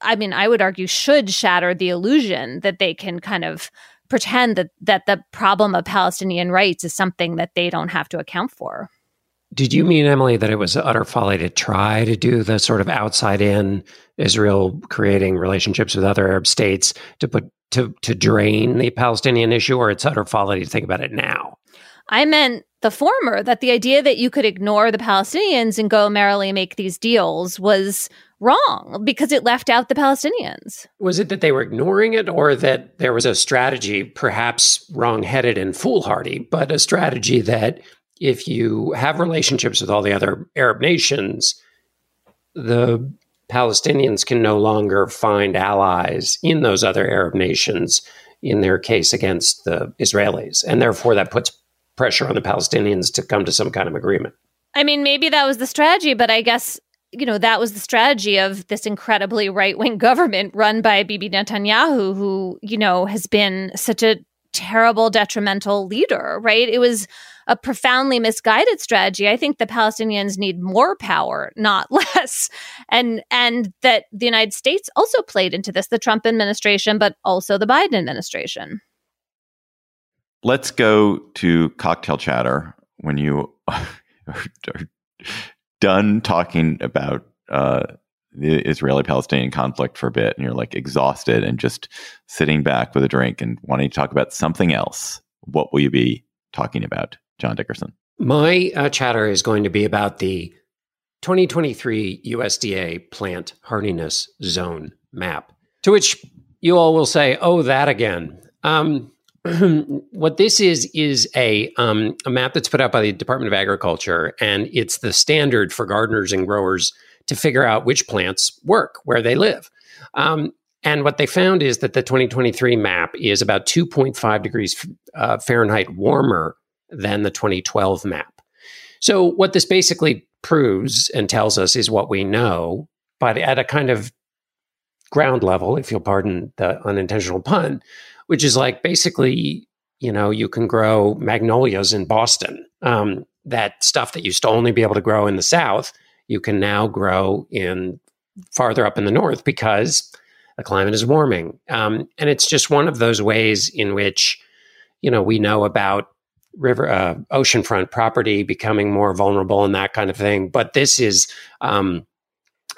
I mean, I would argue should shatter the illusion that they can kind of pretend that that the problem of Palestinian rights is something that they don't have to account for. Did you mean, Emily, that it was utter folly to try to do the sort of outside in Israel creating relationships with other Arab states to put to to drain the Palestinian issue, or it's utter folly to think about it now? I meant the former, that the idea that you could ignore the Palestinians and go merrily make these deals was wrong because it left out the Palestinians. Was it that they were ignoring it or that there was a strategy, perhaps wrong-headed and foolhardy, but a strategy that if you have relationships with all the other Arab nations, the Palestinians can no longer find allies in those other Arab nations in their case against the Israelis. And therefore, that puts pressure on the Palestinians to come to some kind of agreement. I mean, maybe that was the strategy, but I guess you know, that was the strategy of this incredibly right wing [laughs] government run by Bibi Netanyahu, who, you know, has been such a terrible, detrimental leader, right? It was a profoundly misguided strategy. I think the Palestinians need more power, not [laughs] less. And and that the United States also played into this, the Trump administration, but also the Biden administration. Let's go to cocktail chatter when you [laughs] done talking about uh, the Israeli Palestinian conflict for a bit and you're like exhausted and just sitting back with a drink and wanting to talk about something else, what will you be talking about, John Dickerson? My uh, chatter is going to be about the 2023 USDA plant hardiness zone map, to which you all will say, oh, that again. Um, [clears throat] what this is is a um, a map that's put out by the Department of Agriculture, and it's the standard for gardeners and growers to figure out which plants work where they live. Um, and what they found is that the 2023 map is about 2.5 degrees uh, Fahrenheit warmer than the 2012 map. So what this basically proves and tells us is what we know, but at a kind of ground level, if you'll pardon the unintentional pun, which is like basically, you know, you can grow magnolias in Boston. Um, that stuff that used to only be able to grow in the South, you can now grow in farther up in the North because the climate is warming. Um, and it's just one of those ways in which, you know, we know about river uh, oceanfront property becoming more vulnerable and that kind of thing. But this is um,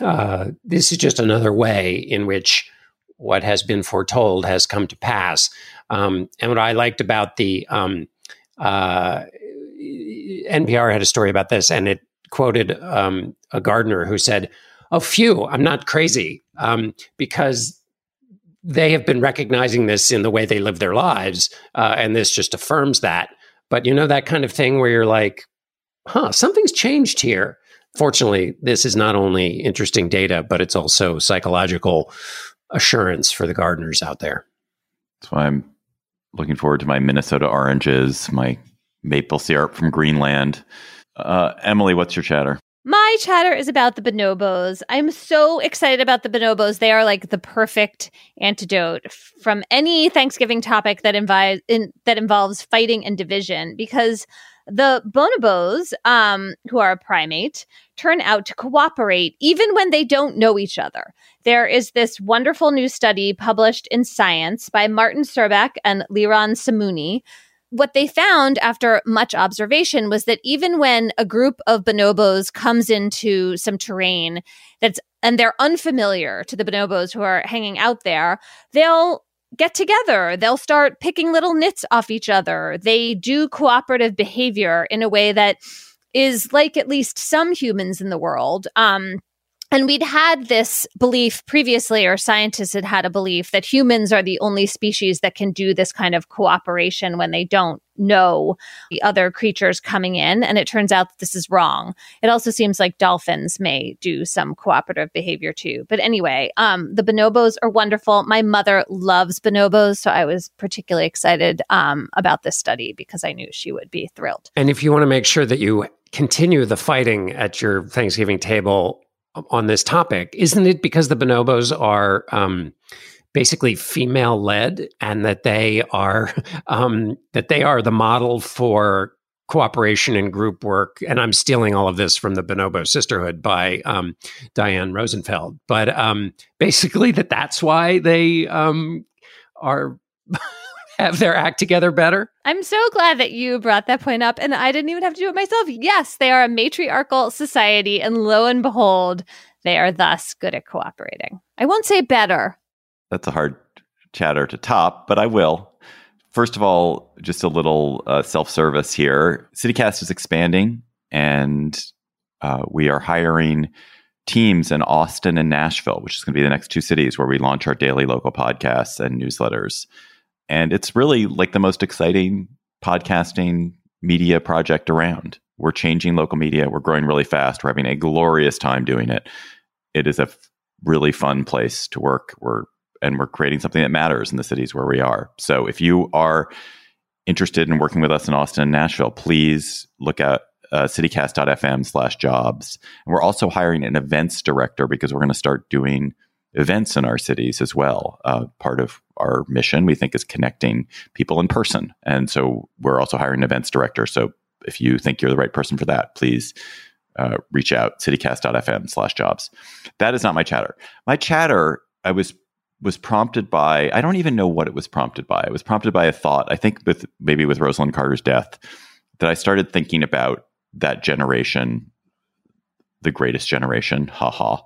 uh, this is just another way in which what has been foretold has come to pass. Um, and what I liked about the um, uh, NPR had a story about this, and it quoted um, a gardener who said, "Oh, phew, I'm not crazy um, because." They have been recognizing this in the way they live their lives, uh, and this just affirms that. But you know that kind of thing where you're like, huh, something's changed here. Fortunately, this is not only interesting data, but it's also psychological assurance for the gardeners out there. That's why I'm looking forward to my Minnesota oranges, my maple syrup from Greenland. Uh, Emily, what's your chatter? My chatter is about the bonobos. I'm so excited about the bonobos. They are like the perfect antidote from any Thanksgiving topic that, invi- in, that involves fighting and division because the bonobos, um, who are a primate, turn out to cooperate even when they don't know each other. There is this wonderful new study published in Science by Martin Surbeck and Liran Samuni what they found after much observation was that even when a group of bonobos comes into some terrain that's and they're unfamiliar to the bonobos who are hanging out there, they'll get together. They'll start picking little nits off each other. They do cooperative behavior in a way that is like at least some humans in the world. Um, and we'd had this belief previously, or scientists had had a belief that humans are the only species that can do this kind of cooperation when they don't know the other creatures coming in. And it turns out that this is wrong. It also seems like dolphins may do some cooperative behavior too. But anyway, um, the bonobos are wonderful. My mother loves bonobos. So I was particularly excited um, about this study because I knew she would be thrilled. And if you want to make sure that you continue the fighting at your Thanksgiving table, on this topic, isn't it because the bonobos are um, basically female led and that they are [laughs] um, that they are the model for cooperation and group work? And I'm stealing all of this from the Bonobo Sisterhood by um, Diane Rosenfeld, but um, [laughs] basically that that's why they um, are. [laughs] have their act together better. I'm so glad that you brought that point up and I didn't even have to do it myself. Yes, they are a matriarchal society and lo and behold, they are thus good at cooperating. I won't say better. That's a hard chatter to top, but I will. First of all, just a little uh, self service here. CityCast is expanding and uh, we are hiring teams in Austin and Nashville, which is going to be the next two cities where we launch our daily local podcasts and newsletters. And it's really like the most exciting podcasting media project around. We're changing local media. We're growing really fast. We're having a glorious time doing it. It is a f- really fun place to work. We're and we're creating something that matters in the cities where we are. So if you are interested in working with us in Austin and Nashville, please look at uh, citycast.fm slash jobs. And we're also hiring an events director because we're going to start doing events in our cities as well. Uh, part of our mission, we think, is connecting people in person. And so we're also hiring an events director. So if you think you're the right person for that, please uh, reach out citycast.fm slash jobs. That is not my chatter. My chatter, I was was prompted by I don't even know what it was prompted by. It was prompted by a thought. I think with maybe with Rosalynn Carter's death, that I started thinking about that generation, the greatest generation, haha,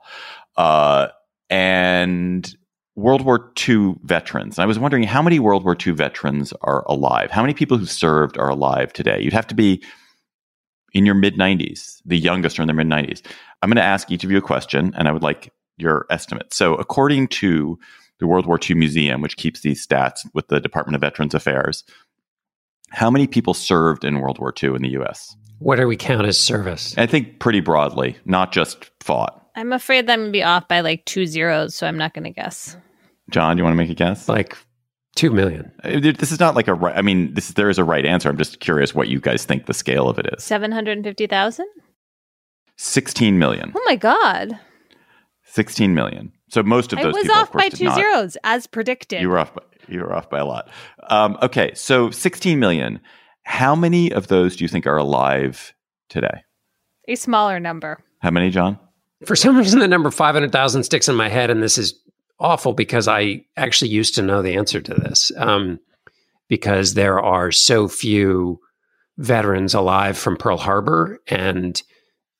uh, and World War II veterans. And I was wondering how many World War II veterans are alive? How many people who served are alive today? You'd have to be in your mid 90s, the youngest are in their mid 90s. I'm going to ask each of you a question, and I would like your estimate. So, according to the World War II Museum, which keeps these stats with the Department of Veterans Affairs, how many people served in World War II in the U.S.? What do we count as service? I think pretty broadly, not just fought. I'm afraid that I'm going to be off by like two zeros, so I'm not going to guess. John, do you want to make a guess? Like two million. Uh, This is not like a right. I mean, this there is a right answer. I'm just curious what you guys think the scale of it is. 750,000? 16 million. Oh my God. 16 million. So most of those I those was people, of off course, by two not. zeros, as predicted. You were off. By, you were off by a lot. Um, okay, so 16 million. How many of those do you think are alive today? A smaller number. How many, John? For some reason, the number 500,000 sticks in my head, and this is awful because I actually used to know the answer to this. Um, because there are so few veterans alive from Pearl Harbor. And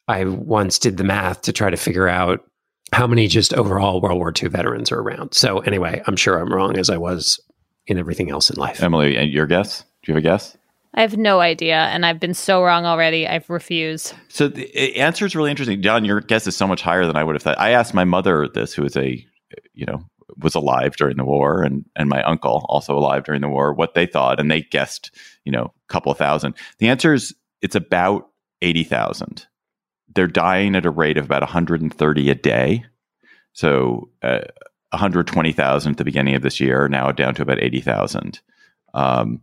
I once did the math to try to figure out how many just overall World War II veterans are around. So, anyway, I'm sure I'm wrong as I was in everything else in life. Emily, your guess? Do you have a guess? I have no idea, and I've been so wrong already. I've refused. So the uh, answer is really interesting. John, your guess is so much higher than I would have thought. I asked my mother this, who is a, you know, was alive during the war, and and my uncle also alive during the war, what they thought, and they guessed, you know, a couple of thousand. The answer is it's about eighty thousand. They're dying at a rate of about one hundred and thirty a day. So uh, one hundred twenty thousand at the beginning of this year, now down to about eighty thousand. Um,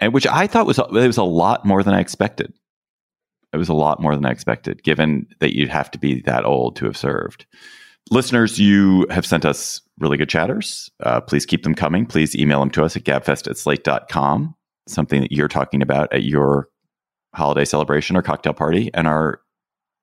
and which I thought was it was a lot more than I expected. It was a lot more than I expected, given that you'd have to be that old to have served. Listeners, you have sent us really good chatters. Uh, please keep them coming. Please email them to us at gabfest at slate.com, something that you're talking about at your holiday celebration or cocktail party. And our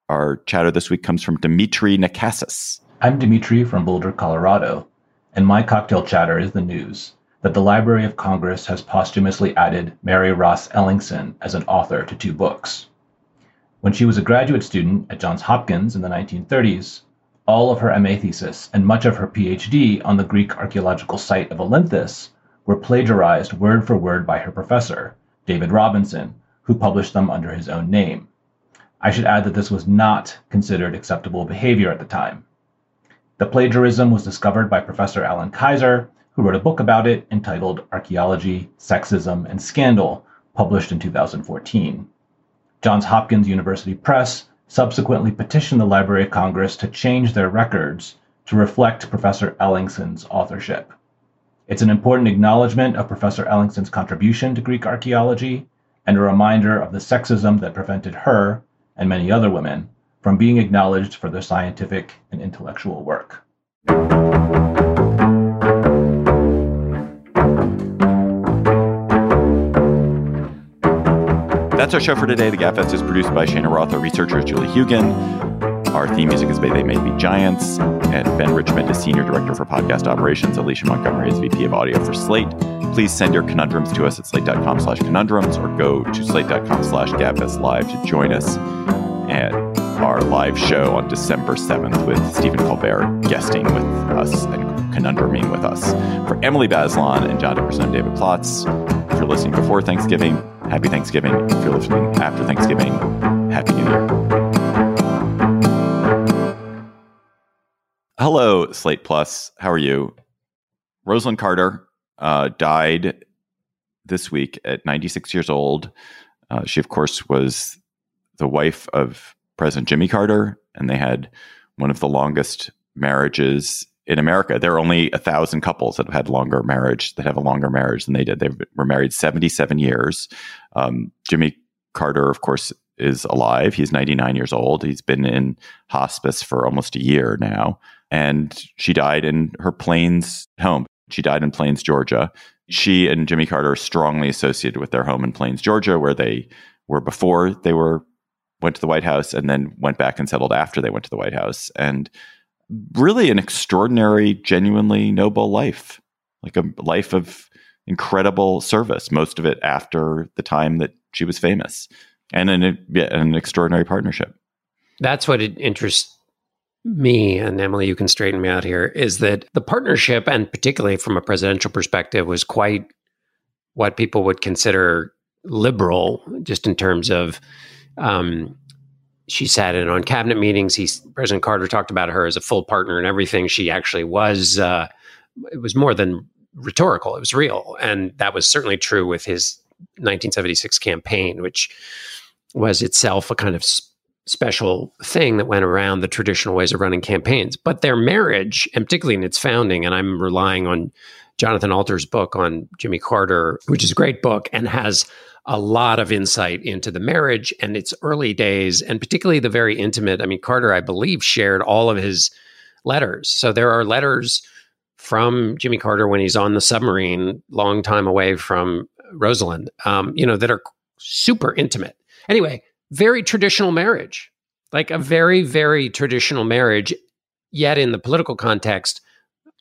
our chatter this week comes from Dimitri Nakassis. I'm Dimitri from Boulder, Colorado, and my cocktail chatter is the news that the Library of Congress has posthumously added Mary Ross Ellingson as an author to two books. When she was a graduate student at Johns Hopkins in the 1930s, all of her MA thesis and much of her PhD on the Greek archaeological site of Olynthus were plagiarized word for word by her professor, David Robinson, who published them under his own name. I should add that this was not considered acceptable behavior at the time. The plagiarism was discovered by Professor Alan Kaiser, who wrote a book about it entitled Archaeology, Sexism, and Scandal, published in 2014. Johns Hopkins University Press subsequently petitioned the Library of Congress to change their records to reflect Professor Ellingson's authorship. It's an important acknowledgement of Professor Ellingson's contribution to Greek archaeology and a reminder of the sexism that prevented her and many other women from being acknowledged for their scientific and intellectual work. That's our show for today. The Gabfest is produced by Shayna Roth. Our researcher Julie Huygen. Our theme music is by They Might Be Giants. And Ben Richmond is Senior Director for Podcast Operations. Alicia Montgomery is VP of Audio for Slate. Please send your conundrums to us at slate.com slash conundrums or go to slate.com slash gabfest live to join us at our live show on December 7th with Stephen Colbert guesting with us and conundruming with us. For Emily Bazelon and John Dickerson, I'm David Plotz. If you're listening before Thanksgiving, happy Thanksgiving. If you're listening after Thanksgiving, happy New Year. Hello, Slate Plus. How are you? Rosalynn Carter uh, died this week at 96 years old. Uh, she, of course, was the wife of President Jimmy Carter, and they had one of the longest marriages in America. There are only a thousand couples that have had longer marriage that have a longer marriage than they did. They were married 77 years. Um, Jimmy Carter, of course, is alive. He's 99 years old. He's been in hospice for almost a year now. And she died in her Plains home. She died in Plains, Georgia. She and Jimmy Carter are strongly associated with their home in Plains, Georgia, where they were before they were went to the White House and then went back and settled after they went to the White House. And really an extraordinary, genuinely noble life, like a life of incredible service, most of it after the time that she was famous, and an, an extraordinary partnership. That's what it interests me and Emily. You can straighten me out here. Is that the partnership, and particularly from a presidential perspective, was quite what people would consider liberal, just in terms of um, she sat in on cabinet meetings. He, President Carter talked about her as a full partner in everything. She actually was. Uh, it was more than rhetorical; it was real, and that was certainly true with his 1976 campaign, which was itself a kind of special thing that went around the traditional ways of running campaigns. But their marriage, and particularly in its founding, and I'm relying on Jonathan Alter's book on Jimmy Carter, which is a great book and has a lot of insight into the marriage and its early days, and particularly the very intimate. I mean, Carter, I believe, shared all of his letters. So there are letters from Jimmy Carter when he's on the submarine, long time away from Rosalynn, um, you know, that are super intimate. Anyway, very traditional marriage, like a very, very traditional marriage, yet in the political context,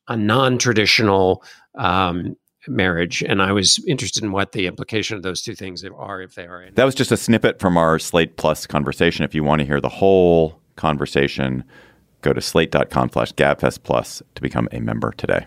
a non traditional um, marriage. And I was interested in what the implication of those two things are, if they are. That was just a snippet from our Slate Plus conversation. If you want to hear the whole conversation, go to slate.com slash gabfest plus to become a member today.